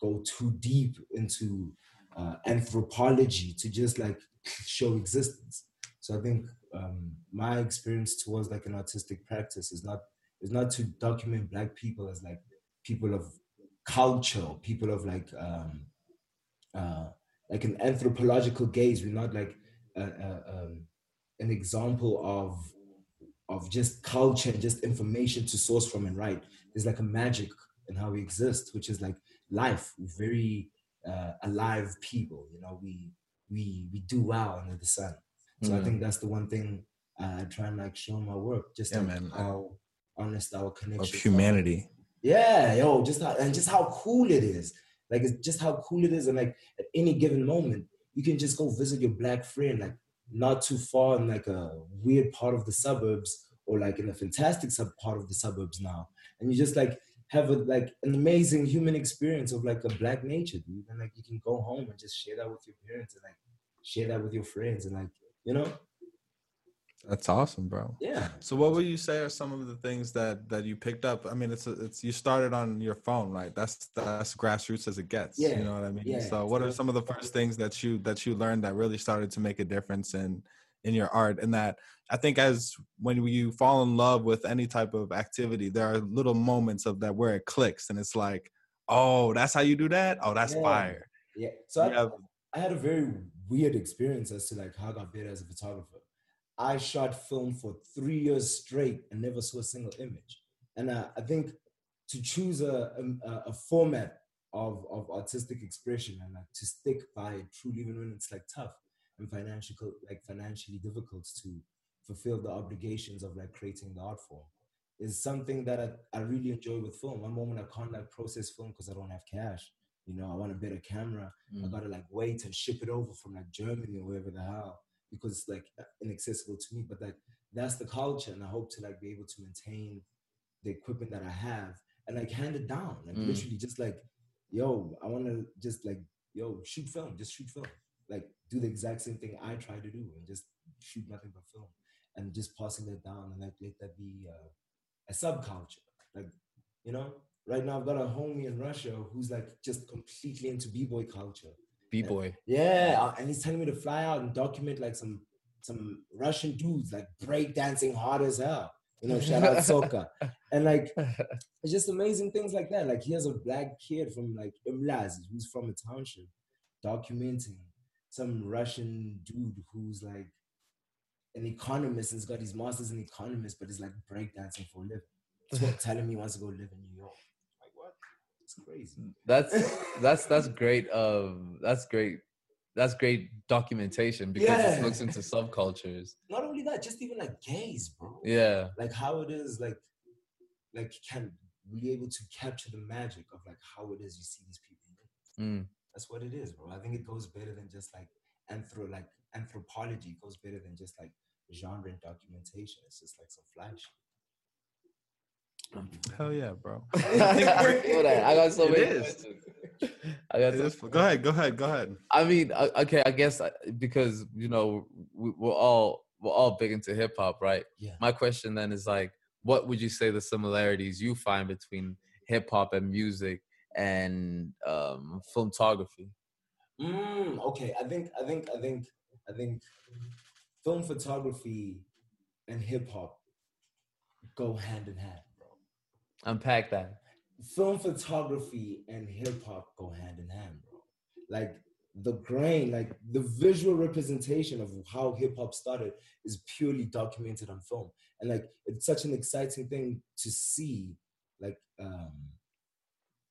go too deep into uh, anthropology to just like show existence. So I think um, my experience towards like an artistic practice is not is not to document black people as like people of culture, people of like um, uh, like an anthropological gaze. We're not like a, a, um, an example of of just culture and just information to source from and write. There's like a magic in how we exist, which is like life. We're very uh, alive people. You know, we we we do well under the sun. So I Mhm. think that's the one thing uh, I try and like show my work, just Yeah, like man. how honest our connection Of humanity. yeah, yo, just how and just how cool it is. Like it's just how cool it is, and like at any given moment, you can just go visit your black friend, like not too far in like a weird part of the suburbs, or like in a fantastic sub part of the suburbs now, and you just like have a like an amazing human experience of like a black nature, dude. And like you can go home and just share that with your parents, and like share that with your friends, and like you know, That's awesome, bro. yeah. So what would you say are some of the things that that you picked up? I mean, it's a, it's you started on your phone, right? That's that's grassroots as it gets. Yeah, You know what I mean? yeah, So what are some of the first things that you that you learned that really started to make a difference in in your art? And that I think as when you fall in love with any type of activity, there are little moments of that where it clicks and it's like, oh, that's how you do that. Oh, that's Yeah. fire. Yeah. So I, Yeah. I had a very weird experience as to like how I got better as a photographer. I shot film for three years straight and never saw a single image. And uh, I think to choose a, a, a format of, of artistic expression and like to stick by it truly, even when it's like tough and financial, like financially difficult to fulfill the obligations of like creating the art form is something that I, I really enjoy with film. One moment I can't like process film because I don't have cash. You know, I want a better camera. I Mm. gotta like wait and ship it over from like Germany or wherever the hell because it's like inaccessible to me. But like that's the culture, and I hope to like be able to maintain the equipment that I have and like hand it down. Like Mm. literally just like, yo, I wanna just like, yo, shoot film, just shoot film. Like do the exact same thing I try to do and just shoot nothing but film. And just passing that down and like let that be uh, a subculture. Like, you know, right now I've got a homie in Russia who's like just completely into b-boy culture. B boy. Yeah, uh, and he's telling me to fly out and document like some some Russian dudes like break dancing hard as hell. You know, shout out Soka. And like it's just amazing things like that. Like he has a black kid from like Umlazi, who's from a township, documenting some Russian dude who's like an economist and's got his master's in economist, but is like breakdancing for a living. So telling me he wants to go live in New York. Like what? It's crazy. That's that's that's great. Um, that's great. That's great documentation because Yeah. it looks into subcultures. Not only that, just even like gays, bro. Yeah. like how it is like like can be able to capture the magic of like how it is you see these people. Mm. that's what it is bro i think it goes better than just like anthro like anthropology goes better than just like genre and documentation it's just like some flash Hell yeah, bro. Hold I got so many is. I got It so is- Go ahead, go ahead, go ahead. I mean, uh, okay, I guess uh, because you know we, we're all we're all big into hip hop, right? Yeah. My question then is like, what would you say the similarities you find between hip hop and music, and um, filmography. Mm, okay, I think I think I think I think film photography and hip hop go hand in hand, bro. Unpack that. Film photography and hip hop go hand in hand, bro. Like the grain, like the visual representation of how hip hop started is purely documented on film. And like it's such an exciting thing to see, like um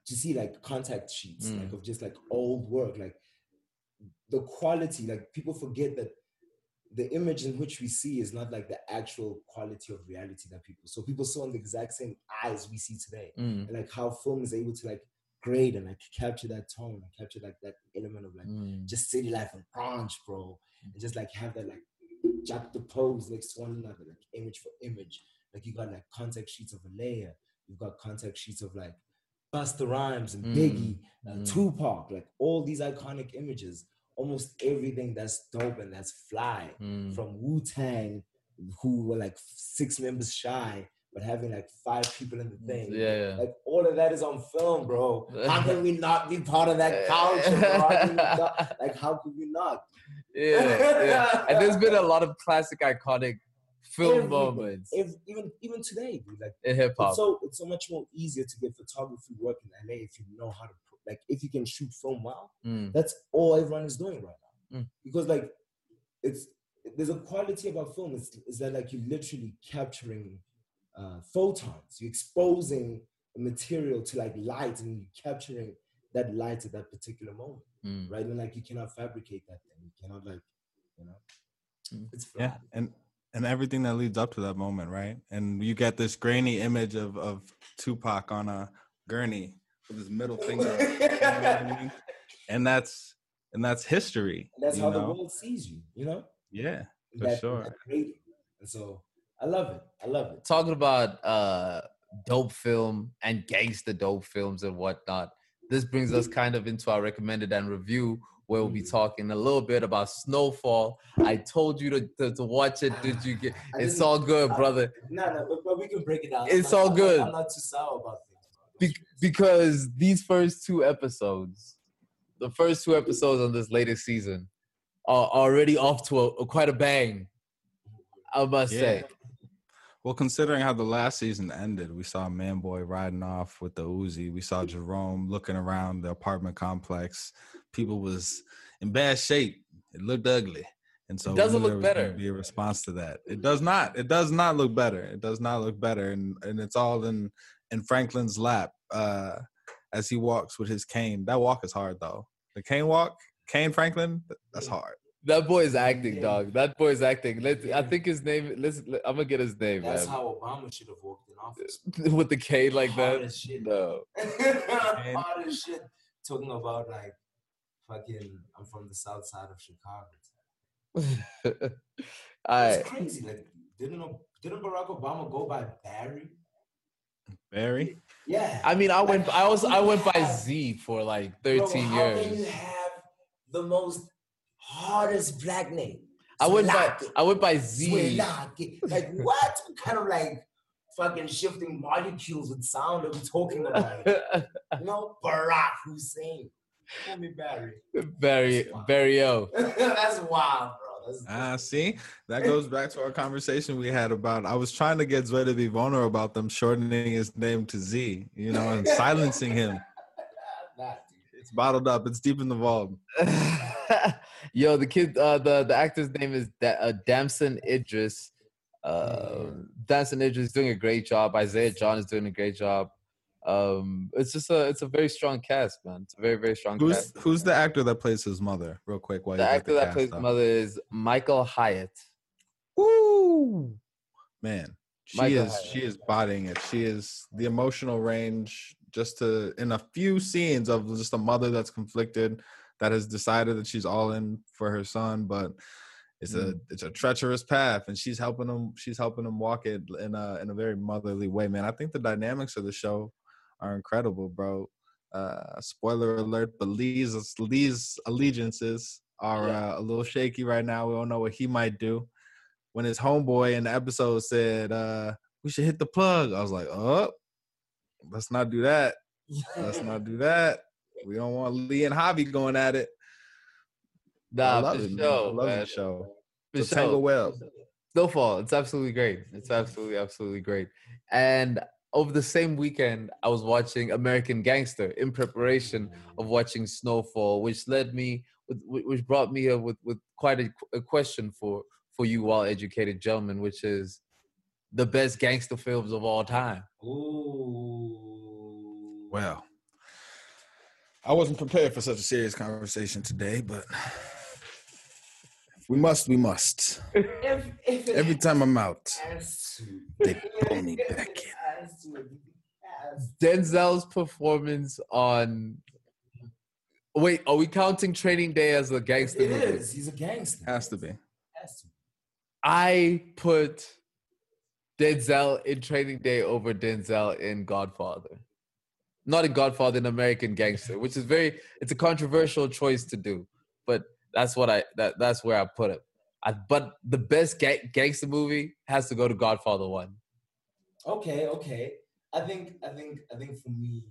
to see like contact sheets, Mm. like of just like old work, like the quality, like people forget that the image in which we see is not like the actual quality of reality that people so people saw in the exact same eyes we see today. Mm, and like how film is able to like grade and like capture that tone and capture like that element of like mm, just city life and branch bro and just like have that like juxtaposed next to one another like image for image. Like you got like contact sheets of a layer you've got contact sheets of like Busta Rhymes and Mm, Biggie uh, mm. Tupac like all these iconic images almost everything that's dope and that's fly mm. from Wu Tang, who were like six members shy, but having like five people in the thing. Yeah, yeah. Like all of that is on film, bro. How can we not be part of that culture, bro? How can we not- like, how could we not? yeah, yeah. And there's been a lot of classic, iconic film Everything. moments If, even even today, dude, like in hip hop. so it's so much more easier to get photography work in LA if you know how to like if you can shoot film well. Mm, That's all everyone is doing right now. Mm. Because like it's there's a quality about film is, is that like you're literally capturing uh, photons, you're exposing a material to like light and you're capturing that light at that particular moment, mm. right? And like you cannot fabricate that thing. You cannot like, you know, Mm. it's Yeah, and and everything that leads up to that moment, right? And you get this grainy image of of Tupac on a gurney with his middle finger, up, you know what I mean? and that's and that's history. And that's you how the world sees you, you know? Yeah, for that, sure. that. And so I love it. I love it. Talking about uh, dope film and gangster dope films and whatnot. This brings us kind of into our recommended and review, where we'll be Mm. talking a little bit about Snowfall. I told you to, to, to watch it. Did you get? It's all good, brother. No, no, but, but we can break it down. It's I'm all not- good. I'm not too sour about things. bro. Be- because these first two episodes, the first two episodes on this latest season, are already off to a, a- quite a bang. I must Yeah. say. Well, considering how the last season ended, we saw Manboy riding off with the Uzi. We saw Jerome looking around the apartment complex. People was in bad shape. It looked ugly, and so it doesn't look there was gonna better. Be a response to that. It does not. It does not look better. It does not look better, and and it's all in in Franklin's lap uh, as he walks with his cane. That walk is hard though. The cane walk, Kane Franklin, that's hard. That boy is acting, Yeah. dog. That boy is acting. Let I Yeah. think his name. Let's. let- I'm gonna get his name, That's man. how Obama should have walked in office. With the cane like Hard that. as shit. No. Hard as shit. Talking about like fucking, I'm from the south side of Chicago. I It's crazy. Like, didn't didn't Barack Obama go by Barry? Barry. Yeah. I mean I Like, went I was I went you by have- Z for like Bro, 13 how can you have the most hardest black name? I went by I went by Z. Zwelakhe. Like what? What kind of like fucking shifting molecules with sound are we talking about? you know, Barack Hussein. Call me Barry. Very very yo. That's wild, bro. That's, Ah, see, that goes back to our conversation we had about. I was trying to get Zoe to be vulnerable about them shortening his name to Z, you know, and silencing him. Nah. It's bottled up. It's deep in the vault. Yo, the kid, uh, the the actor's name is da- uh, Damson Idris. Uh, Yeah. Damson Idris is doing a great job. Isaiah John is doing a great job. Um, it's just a it's a very strong cast, man. It's a very very strong Who's cast. who's the actor that plays his mother? Real quick, while The actor that plays up? mother is Michael Hyatt. Woo, man, she Michael is Hyatt. she is bodying it. She is the emotional range. Just to in a few scenes of just a mother that's conflicted, that has decided that she's all in for her son, but it's a Mm. it's a treacherous path, and she's helping him. She's helping him walk it in a in a very motherly way, man. I think the dynamics of the show are incredible, bro. Uh, spoiler alert, but Lee's Lee's allegiances are Yeah. uh, a little shaky right now. We don't know what he might do. When his homeboy in the episode said, uh, "We should hit the plug," I was like, "Oh, let's not do that." Let's not do that. We don't want Lee and Javi going at it. I Nah, love for it, man. I love the show. For a Tangle sure. Web. Snowfall. It's absolutely great. It's absolutely, absolutely great. And over the same weekend, I was watching American Gangster in preparation mm. of watching Snowfall, which led me, which brought me here with, with quite a, a question for for you, well-educated gentlemen, which is the best gangster films of all time. Ooh. Well, I wasn't prepared for such a serious conversation today, but if we must, we must. If, if Every time I'm out, they pull me back in. has to, it has Denzel's performance on. Wait, are we counting Training Day as a gangster It movie? is. He's a gangster. Has to be. Has to. I put Denzel in Training Day over Denzel in Godfather. Not in Godfather, in American Gangster, which is very it's a controversial choice to do, but that's what I that that's where I put it. I, but the best ga- gangster movie has to go to Godfather One. Okay, okay. I think, I think, I think for me,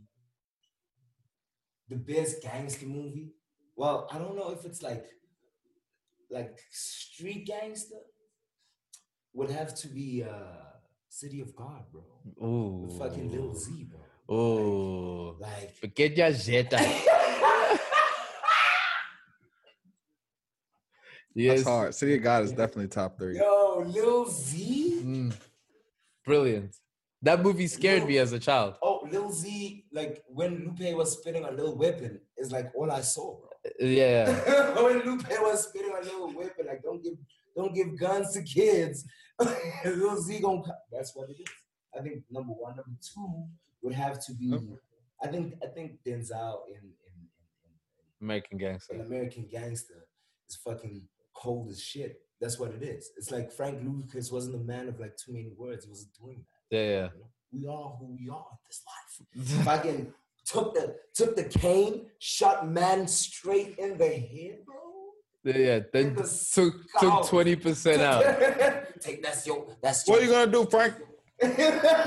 the best gangster movie. Well, I don't know if it's like, like street gangster. Would have to be uh City of God, bro. Ooh, With fucking Lil Z, bro. Ooh, Like. forget your Jetta. Yes, That's hard. City of God is definitely top three. Yo, Lil Z. Mm. brilliant. That movie scared me as a child. Oh, Lil Z. Like when Lupe was spitting a little weapon, is like all I saw, bro. Yeah. when Lupe was spitting a little weapon, like don't give don't give guns to kids. Lil Z gonna co- that's what it is. I think number one, number two would have to be. I think I think Denzel in in, in, American in, in Gangster. American Gangster is fucking cold as shit. That's what it is. It's like Frank Lucas wasn't a man of like too many words. He wasn't doing that. Yeah, yeah. You know? We are who we are in this life. Fucking took the took the cane, shot man straight in the head, bro. Yeah, yeah. Then the took took twenty percent out. Take that's your that's What are you gonna do, Frank? You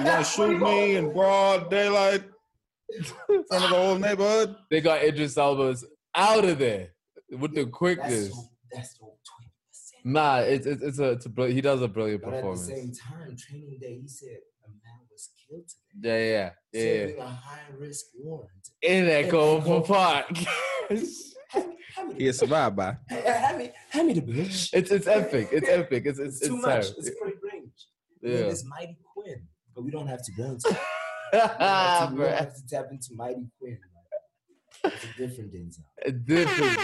gonna shoot me in broad daylight in front of the whole neighborhood? They got Idris Elba's out of there with the That's quickness. your, that's your twenty percent. Nah, it's it's, it's a it's a he does a brilliant But at the same time, training day, he said a man was killed today. Yeah, yeah, yeah. yeah. A high risk warrant. In Echo Echo Park. Hand, hand me He the, is survived by. hand me, hand me the bitch. it's it's epic. It's epic. It's it's, It's too it's much. terrible. It's pretty range. And then Yeah. there's Mighty Quinn, but we don't have to go into. it. We don't have to, we have to tap into Mighty Quinn. man. It's a different Denzel. Different.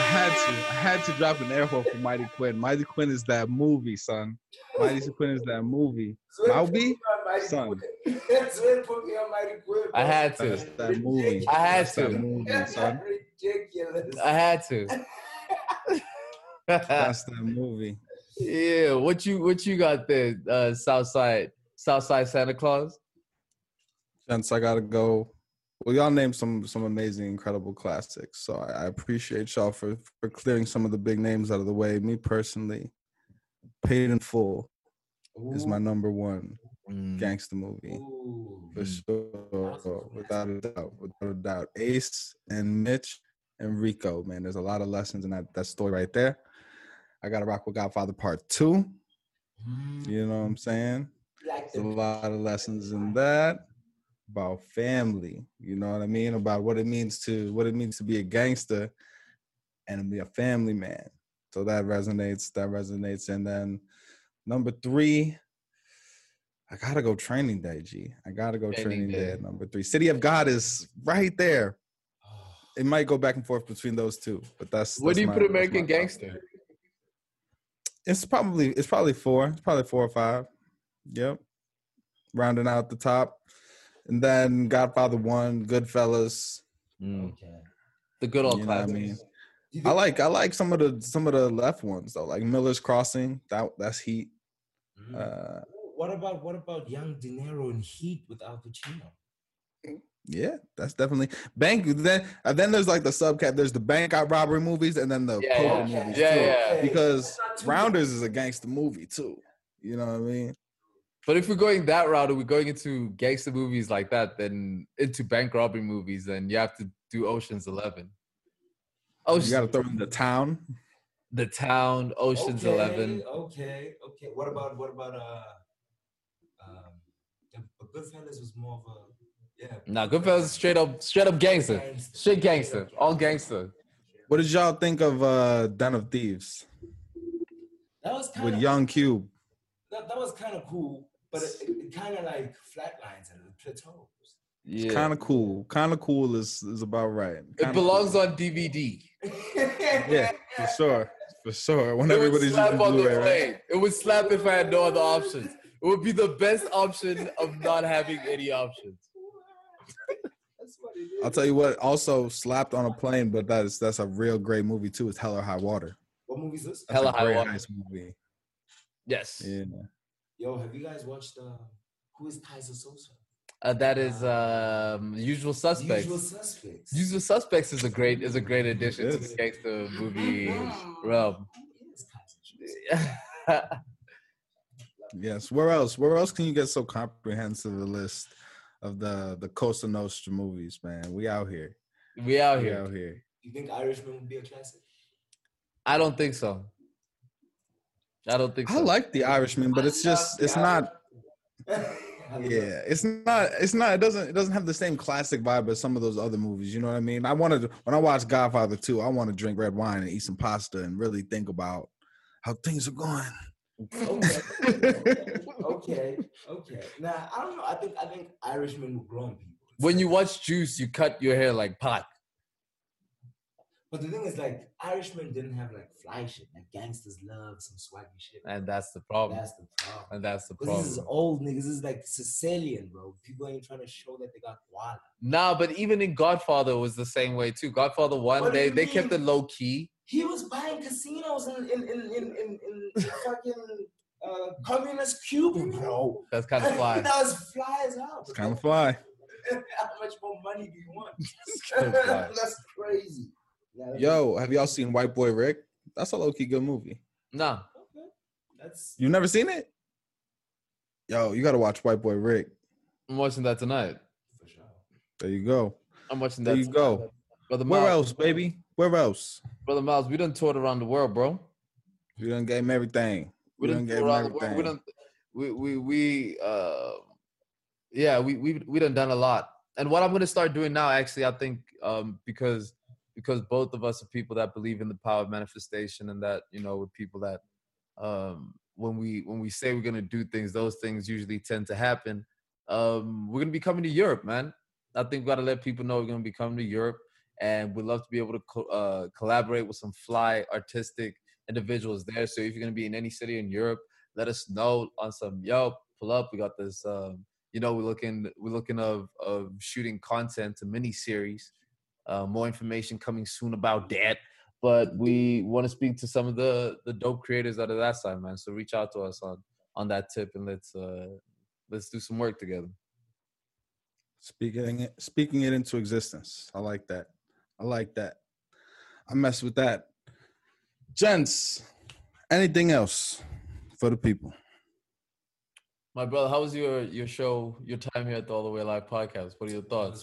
I had to. I had to drop an air hole for Mighty Quinn. Mighty Quinn is that movie, son. Mighty Quinn is that movie. Swear I'll be me son. Quinn. Swear put me on Mighty Quinn. I had to. That's that movie. I had That's that to. movie, son. Ridiculous. I had to. That's that movie. yeah, what you what you got there, uh Southside Southside Santa Claus? Gents, I gotta go. Well, y'all named some some amazing, incredible classics. So I, I appreciate y'all for for clearing some of the big names out of the way. Me personally, Paid in Full is my number one gangster movie Ooh. for sure, without a doubt, without a doubt. Ace and Mitch and Rico, man. There's a lot of lessons in that that story right there. I gotta rock with Godfather Part Two. You know what I'm saying? Like There's a lot of lessons in that about family. You know what I mean? About what it means to what it means to be a gangster and be a family man. So that resonates. That resonates. And then number three, I gotta go Training Day. G. I gotta go Training Training, Day. Day. number three. City of God is right there. It might go back and forth between those two, but that's. Where do you my- put American Gangster? It's probably it's probably four. It's probably four or five. Yep. Rounding out the top. And then Godfather One, Goodfellas. Mm. Okay. The good old You know I mean? I like I like some of the some of the left ones though, like Miller's Crossing. That that's heat. Mhm. Uh what about what about Young De Niro in Heat with Al Pacino? yeah, that's definitely bank. Then and then there's like the subcat. There's the bank robbery movies, and then the Yeah, poker yeah. movies Yeah, too. yeah. Because That's not too Rounders is a gangster movie too. You know what I mean? But if we're going that route, or we're going into gangster movies like that, then into bank robbery movies, then you have to do Ocean's Eleven. You got to throw in the town. the town, Ocean's okay, Eleven. Okay, okay. What about what about uh um Goodfellas was more of a yeah. Nah, Goodfellas is straight up, straight up gangster, straight gangster, all gangster. What did y'all think of uh Den of Thieves That was kind with of Young Cube? that, that was kind of cool, but it, it, it kind of like flatlines and plateaus. Yeah, Kind of cool. Kind of cool is is about right. it Kinda belongs cool. on DVD. Yeah, for sure, for sure. When It would everybody's slap on the Blu-ray, right? plane. It would slap if I had no other options. It would be the best option of not having any options. That's what it is. I'll tell you what. Also slapped on a plane, but that's that's a real great movie too. It's Hell or High Water. What movie is this? That's Hella a High Water. heist movie. Yes, Yeah. Yo, have you guys watched uh Who is Keyser Söze? uh, that is um, Usual Suspects. Usual Suspects. Usual Suspects is a great is a great addition to Yes. the gangster movie realm. Yes, Yes. Where else? Where else can you get so comprehensive a list of the the Costa Nostra movies, man? We out here. we out We here. out here. You think Irishman would be a classic? I don't think so. I don't think so. I like The Irishman, but it's just it's not. Yeah, it's not. It's not. It doesn't. It doesn't have the same classic vibe as some of those other movies. You know what I mean? I wanted to, when I watch Godfather 2, I want to drink red wine and eat some pasta and really think about how things are going. okay. okay. Okay. Nah, I don't know. I think I think Irishmen will grow on people. When you watch Juice, you cut your hair like Pac. But the thing is, like, Irishmen didn't have like fly shit. Like gangsters love some swaggy shit. And that's the problem. That's the problem. and that's the problem Because this is old niggas. This is like Sicilian, bro. People ain't trying to show that they got guala. Nah, but even in Godfather was the same way too. Godfather one, What do they you they kept it low key. He was buying casinos in in in in, in, in fucking uh, communist Cuba, bro. That's kind of fly. that was fly as hell. It's kind of fly. How much more money do you want? That's crazy. Nah, Yo, have y'all seen White Boy Rick? That's a low key good movie. Nah, okay. That's You've never seen it? Yo, you got to watch White Boy Rick. I'm watching that tonight. for sure. There you go. I'm watching that. There you tonight. go. Brother Where else, baby? Where else? Brother Miles, we done toured around the world, bro. We done gave him everything. We We done done gave him around the world. We done, we we we uh, yeah, we we we done done a lot. And what I'm gonna start doing now, actually, I think, um, because because both of us are people that believe in the power of manifestation, and that you know, we're people that um, when we when we say we're gonna do things, those things usually tend to happen. Um, we're gonna be coming to Europe, man. I think we gotta let people know we're gonna be coming to Europe, and we'd love to be able to co- uh, collaborate with some fly artistic individuals there. So if you're gonna be in any city in Europe, let us know on some yo pull up. We got this. Um, you know, we're looking we're looking of of shooting content, a mini series. Uh, more information coming soon about that. But we want to speak to some of the the dope creators out of that side, man. So reach out to us on on that tip and let's uh let's do some work together. Speaking it, speaking it into existence. I like that. I like that. I mess with that. Gents, anything else for the people? My brother, how was your your show, your time here at the All the Way Live podcast? What are your It was thoughts?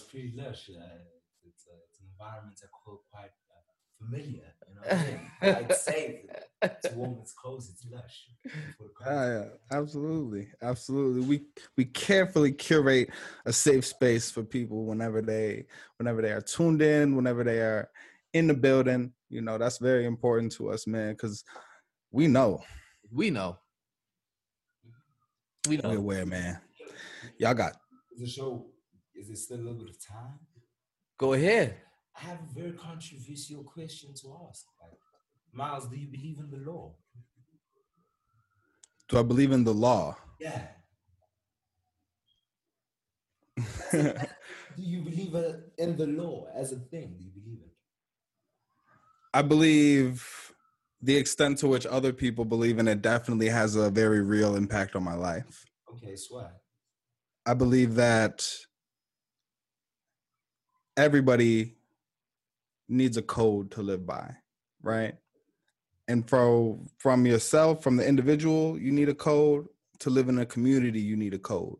I are quite uh, familiar. You know, what I mean? quite safe. It's warm. It's close. It's lush. For Yeah, yeah, absolutely, absolutely. We we carefully curate a safe space for people whenever they whenever they are tuned in, whenever they are in the building. You know, that's very important to us, man, because we know We know. We know. we know. aware, man. Y'all got Is the show? Is there still a little bit of time? Go ahead. I have a very controversial question to ask. Like, Miles, do you believe in the law? do I believe in the law? Yeah. Do you believe in the law as a thing? Do you believe it? I believe the extent to which other people believe in it definitely has a very real impact on my life. Okay, swag. I believe that everybody needs a code to live by, right? And from from yourself, from the individual, you need a code. to live in a community, you need a code.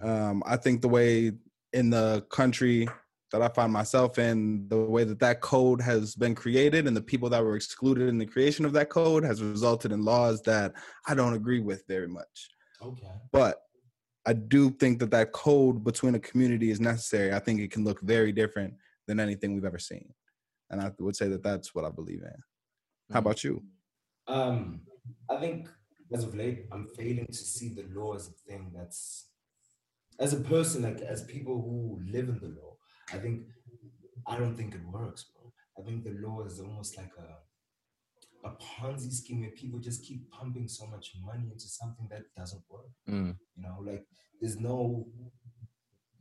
Um, I think the way in the country that I find myself in, the way that that code has been created and the people that were excluded in the creation of that code has resulted in laws that I don't agree with very much. Okay. But I do think that that code between a community is necessary. I think it can look very different than anything we've ever seen. And I would say that that's what I believe in. How about you? Um, I think as of late, I'm failing to see the law as a thing that's, as a person, like as people who live in the law, I think, I don't think it works, bro. I think the law is almost like a, a Ponzi scheme where people just keep pumping so much money into something that doesn't work. Mm. You know, like there's no,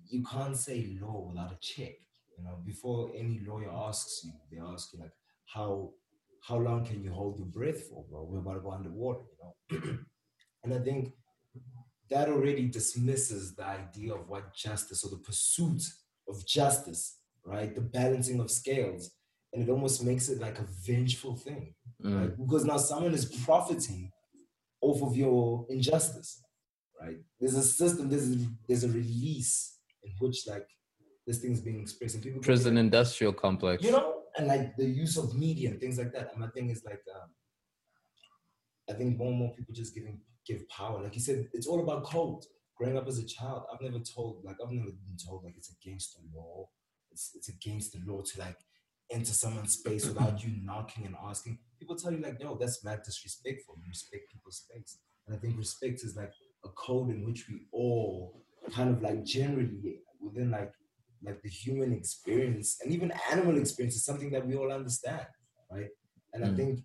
you can't say law without a check. You know, before any lawyer asks you, they ask you like, how how long can you hold your breath for, bro? We're about to go underwater, you know. and I think that already dismisses the idea of what justice or the pursuit of justice, right? The balancing of scales, and it almost makes it like a vengeful thing, Mm. right? Because now someone is profiting off of your injustice, right? There's a system, there's a, there's a release in which like this thing's being expressed, and people Prison industrial complex. you know, and like the use of media and things like that. And my thing is like, um, I think more and more people just giving give power. Like you said, it's all about code. Growing up as a child, I've never told like I've never been told like it's against the law. It's it's against the law to like enter someone's space without you knocking and asking. People tell you like, no, that's mad disrespectful. You respect people's space. And I think respect is like a code in which we all kind of like generally within like like the human experience and even animal experience is something that we all understand, right? And I Mm. think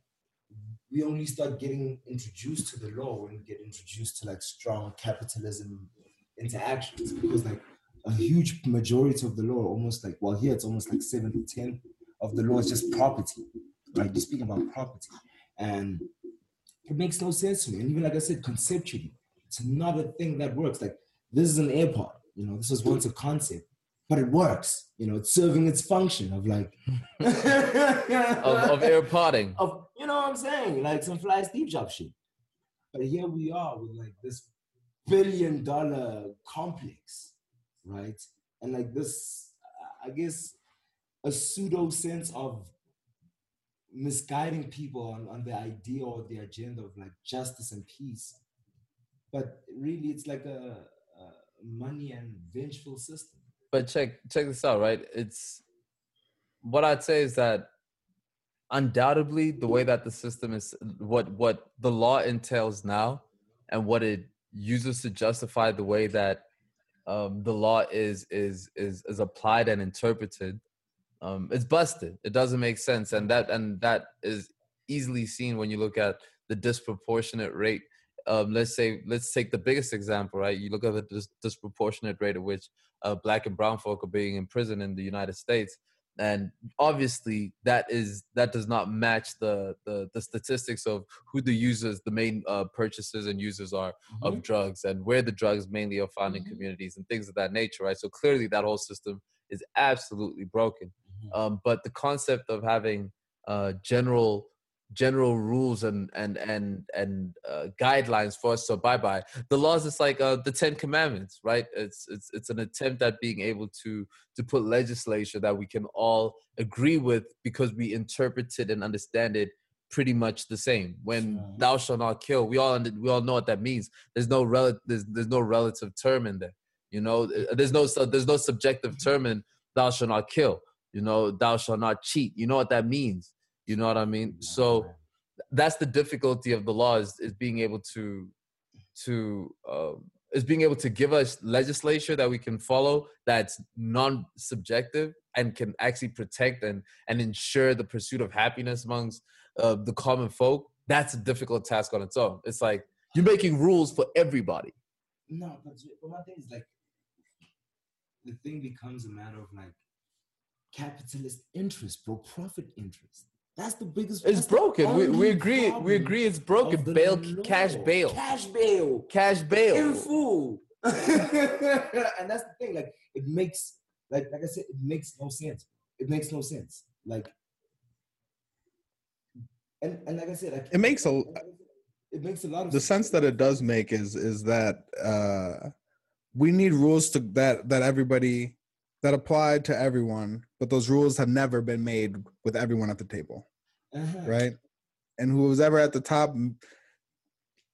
we only start getting introduced to the law when we get introduced to like strong capitalism interactions because like a huge majority of the law, almost like well here it's almost like seven to ten of the law is just property, right? You're speaking about property, and it makes no sense to me. And even like I said, conceptually, it's not a thing that works. Like this is an airport, you know, this was once a concept, but it works. You know, it's serving its function of like of, of air potting. of you know what I'm saying, like some fly Steve Jobs shit. But here we are with like this billion dollar complex, right? And like this, I guess, a pseudo sense of misguiding people on, on the idea or the agenda of like justice and peace. But really, it's like a, a money and vengeful system. But check check this out right? It's what i'd say is that undoubtedly the way that the system is what what the law entails now and what it uses to justify the way that um, the law is is is is applied and interpreted um, it's busted. It doesn't make sense. And that and that is easily seen when you look at the disproportionate rate um, let's say let's take the biggest example right? You look at the dis- disproportionate rate at which uh, black and brown folk are being imprisoned in the United States, and obviously that is that does not match the the, the statistics of who the users, the main uh, purchasers and users are of drugs, and where the drugs mainly are found in Mhm. communities and things of that nature, right? So clearly that whole system is absolutely broken. Mhm. Um, but the concept of having uh, general general rules and and and and uh, guidelines for us to abide by. The laws is like uh, the Ten Commandments, right? It's it's it's an attempt at being able to to put legislation that we can all agree with because we interpret it and understand it pretty much the same. When Sure. thou shalt not kill, we all we all know what that means. There's no rel- there's there's no relative term in there. You know, Uh, there's no there's no subjective term in thou shalt not kill. You know, thou shalt not cheat. You know what that means. You know what I mean? So that's the difficulty of the law is, is being able to to um, is being able to give us legislature that we can follow that's non-subjective and can actually protect and and ensure the pursuit of happiness amongst uh, the common folk that's a difficult task on its own it's like you're making rules for everybody No, but, but my thing is like the thing becomes a matter of like capitalist interest, bro, profit interest. That's the biggest. it's broken we, we agree we agree it's broken bail law. cash bail cash bail, cash bail in full. and that's the thing. Like it makes, like like I said, it makes no sense. It makes no sense. Like, and and like I said, like It makes a it it makes a lot of the sense that it does make is is that uh we need rules to that that everybody that apply to everyone but those rules have never been made with everyone at the table Uh-huh. right and who was ever at the top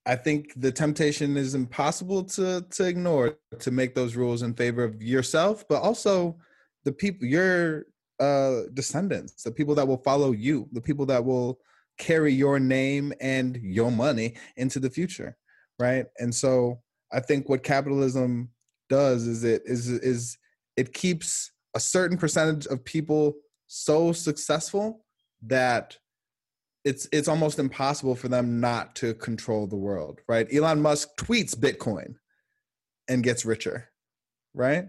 I think the temptation is impossible to to ignore to make those rules in favor of yourself but also the people your uh descendants the people that will follow you the people that will carry your name and your money into the future right and so i think what capitalism does is it is is it keeps a certain percentage of people so successful that it's it's almost impossible for them not to control the world right? Elon musk tweets bitcoin and gets richer right?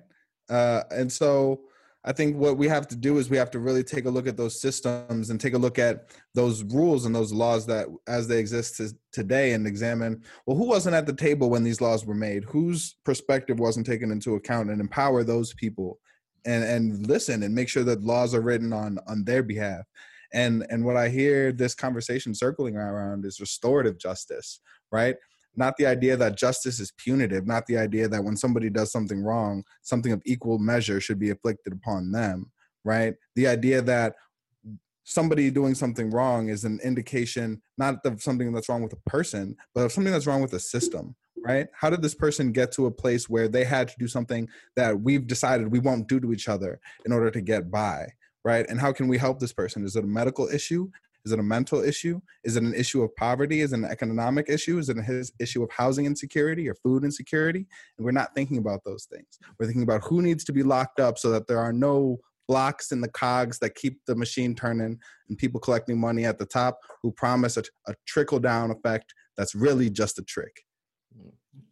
Uh and so i think what we have to do is we have to really take a look at those systems and take a look at those rules and those laws that as they exist to, today and examine well who wasn't at the table when these laws were made? Whose perspective wasn't taken into account and empower those people and and listen and make sure that laws are written on on their behalf? And and what i hear this conversation circling around is restorative justice right not the idea that justice is punitive not the idea that when somebody does something wrong something of equal measure should be inflicted upon them right? The idea that somebody doing something wrong is an indication not of something that's wrong with a person but of something that's wrong with a system right? How did this person get to a place where they had to do something that we've decided we won't do to each other in order to get by right? And how can we help this person? Is it a medical issue is it a mental issue? Is it an issue of poverty? Is it an economic issue? Is it an issue of housing insecurity or food insecurity? And we're not thinking about those things. We're thinking about who needs to be locked up so that there are no blocks in the cogs that keep the machine turning and people collecting money at the top who promise a, a trickle down effect that's really just a trick.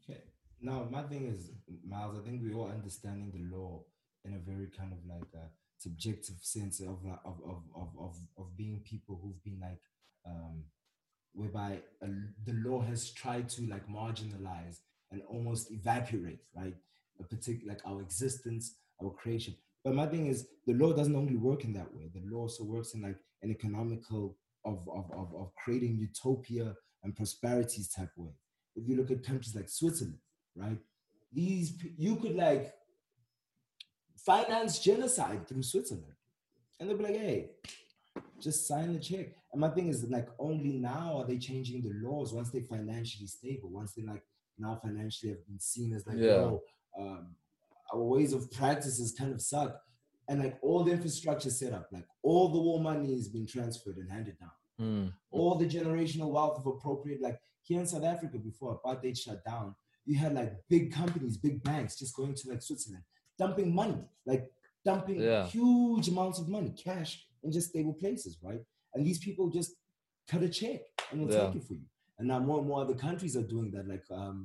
Okay. Now, my thing is, Miles, I think we're all understanding the law in a very kind of like a subjective sense of like- of of of of, of being people who've been like, um, whereby uh, the law has tried to like marginalize and almost evaporate, right? A particular like our existence, our creation. But my thing is, the law doesn't only work in that way. The law also works in like an economical of of of, of creating utopia and prosperities type way if you look at countries like Switzerland, right? These you could like finance genocide through Switzerland, and they'll be like, "Hey, just sign the check." And my thing is like, only now are they changing the laws once they're financially stable, once they like now financially have been seen as like, Yeah. "Oh, um, our ways of practices kind of suck," and like all the infrastructure set up, like all the war money is being transferred and handed down Mm. all the generational wealth of appropriate, like here in South Africa before apartheid shut down, you had like big companies, big banks just going to like Switzerland, dumping money, like dumping Yeah. huge amounts of money, cash in just stable places, right? And these people just cut a check and will Yeah. take it for you. And now more and more other countries are doing that. Like, um,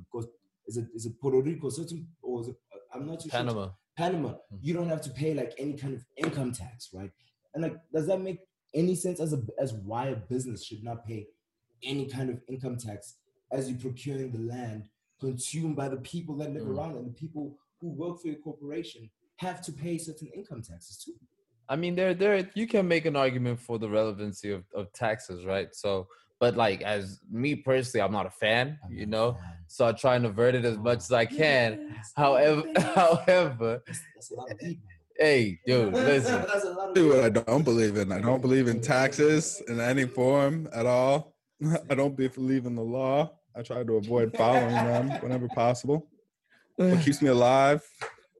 is it is it Puerto Rico? Certain or is it, I'm not too sure. Panama. Panama, Mhm. you don't have to pay like any kind of income tax, right? And like, does that make any sense as a as why a business should not pay any kind of income tax as you're procuring the land consumed by the people that live Mm. around and the people who work for your corporation have to pay certain income taxes too. I mean, there, there, you can make an argument for the relevancy of, of taxes, right? So, but like, as me personally, I'm not a fan, I'm you know. fan. So I try and avert it as oh, much as I can. Yes, However, however, that's, that's a lot of weed, man. hey, dude, listen, That's a lot of do what. I don't believe in. I don't believe in taxes in any form at all. I don't believe in the law. I try to avoid following them whenever possible. What keeps me alive?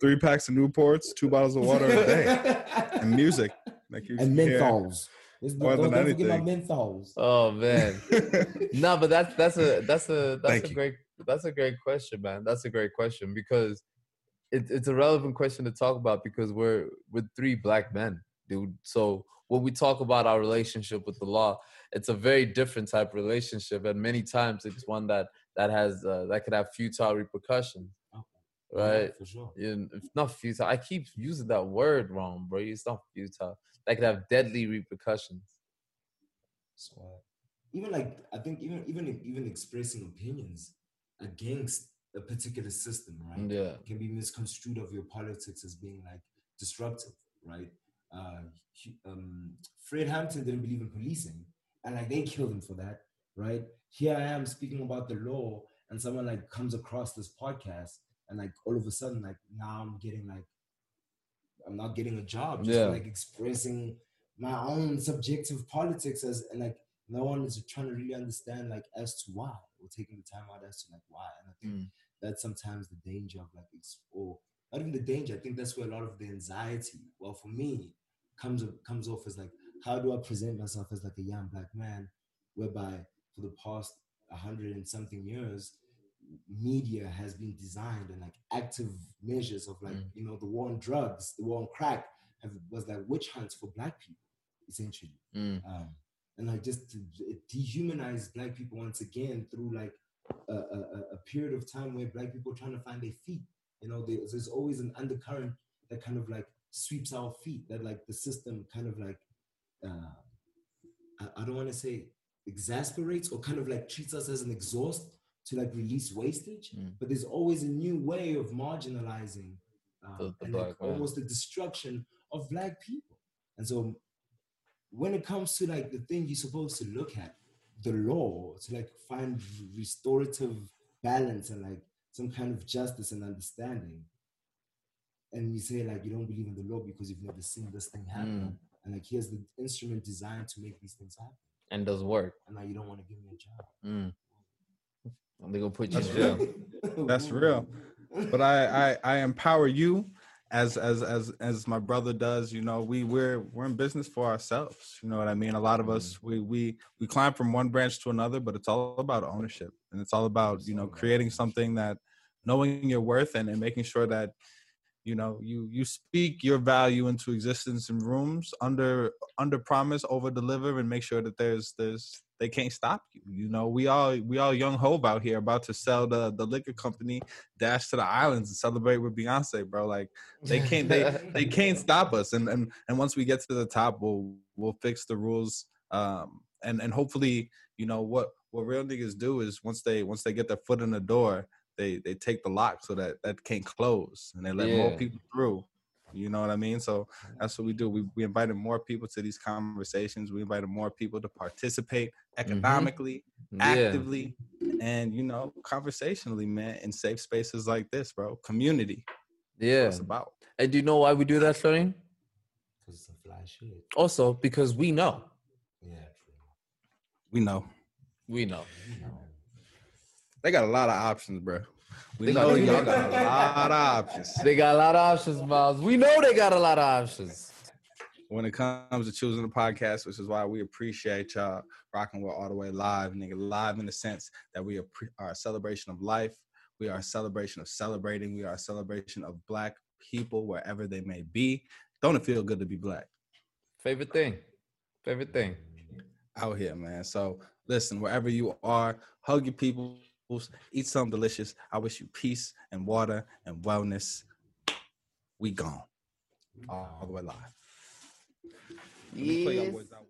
Three packs of Newports, two bottles of water a day, and music. That keeps and me menthols. Let's More don't, than don't forget about menthols. oh man, no, but that's that's a that's a that's Thank a you. great that's a great question, man. That's a great question because it, it's a relevant question to talk about because we're we're three black men, dude. So when we talk about our relationship with the law, it's a very different type of relationship, and many times it's one that that has uh, that could have futile repercussions, Yeah, right? for sure. in, if not futile. I keep using that word wrong, bro. It's not futile. That could have deadly repercussions. So even like I think even even even expressing opinions against a particular system, right? Yeah. Can be misconstrued of your politics as being like disruptive, right? Uh, um, Fred Hampton didn't believe in policing, and like they killed him for that, right? Here I am speaking about the law, and someone like comes across this podcast, and like all of a sudden, like now I'm getting like, I'm not getting a job, just Yeah. like expressing my own subjective politics as and like no one is trying to really understand like as to why or taking the time out as to like why. And I think Mm. that's sometimes the danger of like or not even the danger. I think that's where a lot of the anxiety, well, for me, comes comes off as like, how do I present myself as like a young black man, whereby for the past a hundred and something years, media has been designed and like active measures of like Mm. you know the war on drugs, the war on crack, have was like witch hunts for black people, essentially Mm. um, and like just to dehumanize black people once again through like a, a, a- period of time where black people are trying to find their feet. You know, there's, there's always an undercurrent that kind of like sweeps our feet. That like the system kind of like uh, I, I don't want to say exasperates or kind of like treats us as an exhaust to like release wastage. Mm. But there's always a new way of marginalizing um, The- the and like almost the destruction of black people. And so when it comes to like the thing you're supposed to look at, the law, to like find restorative balance and like some kind of justice and understanding. And you say like you don't believe in the law because you've never seen this thing happen. And like here's the instrument designed to make these things happen. And does work. And now you don't want to give me a job. Mm. They gonna put you That's jail. That's real. But I, I I empower you as as as as my brother does. You know, we we're we're in business for ourselves. You know what I mean? A lot of us mm-hmm. we we we climb from one branch to another, but it's all about ownership and it's all about you know creating something that knowing your worth and, and making sure that you know you you speak your value into existence in rooms under under promise over deliver and make sure that there's there's they can't stop you you know? We all we all young Hov out here about to sell the the liquor company dash to the islands and celebrate with beyonce bro like they can't they they can't stop us and and and once we get to the top we'll we'll fix the rules um and and hopefully you know what what real niggas do is once they once they get their foot in the door they they take the lock so that that can't close and they let more people through you know what i mean so that's what we do we, we invited more people to these conversations we invited more people to participate mm-hmm. economically Yeah. actively and you know conversationally man in safe spaces like this bro community Yeah. what it's about And do you know why we do that, Shireen? Because it's a fly shit. Also, because we know. Yeah, true. we know We know. They got a lot of options bro we know y'all got a lot of options They got a lot of options, Miles. We know they got a lot of options. when it comes to choosing a podcast, which is why we appreciate y'all rocking with All the Way Live, nigga. Live in the sense that we are a celebration of life. We are a celebration of celebrating. We are a celebration of black people wherever they may be. Don't it feel good to be black Favorite thing. Favorite thing. out here, man? So listen, wherever you are, hug your people, eat something delicious. I wish you peace and water and wellness. We gone. All the way live. Let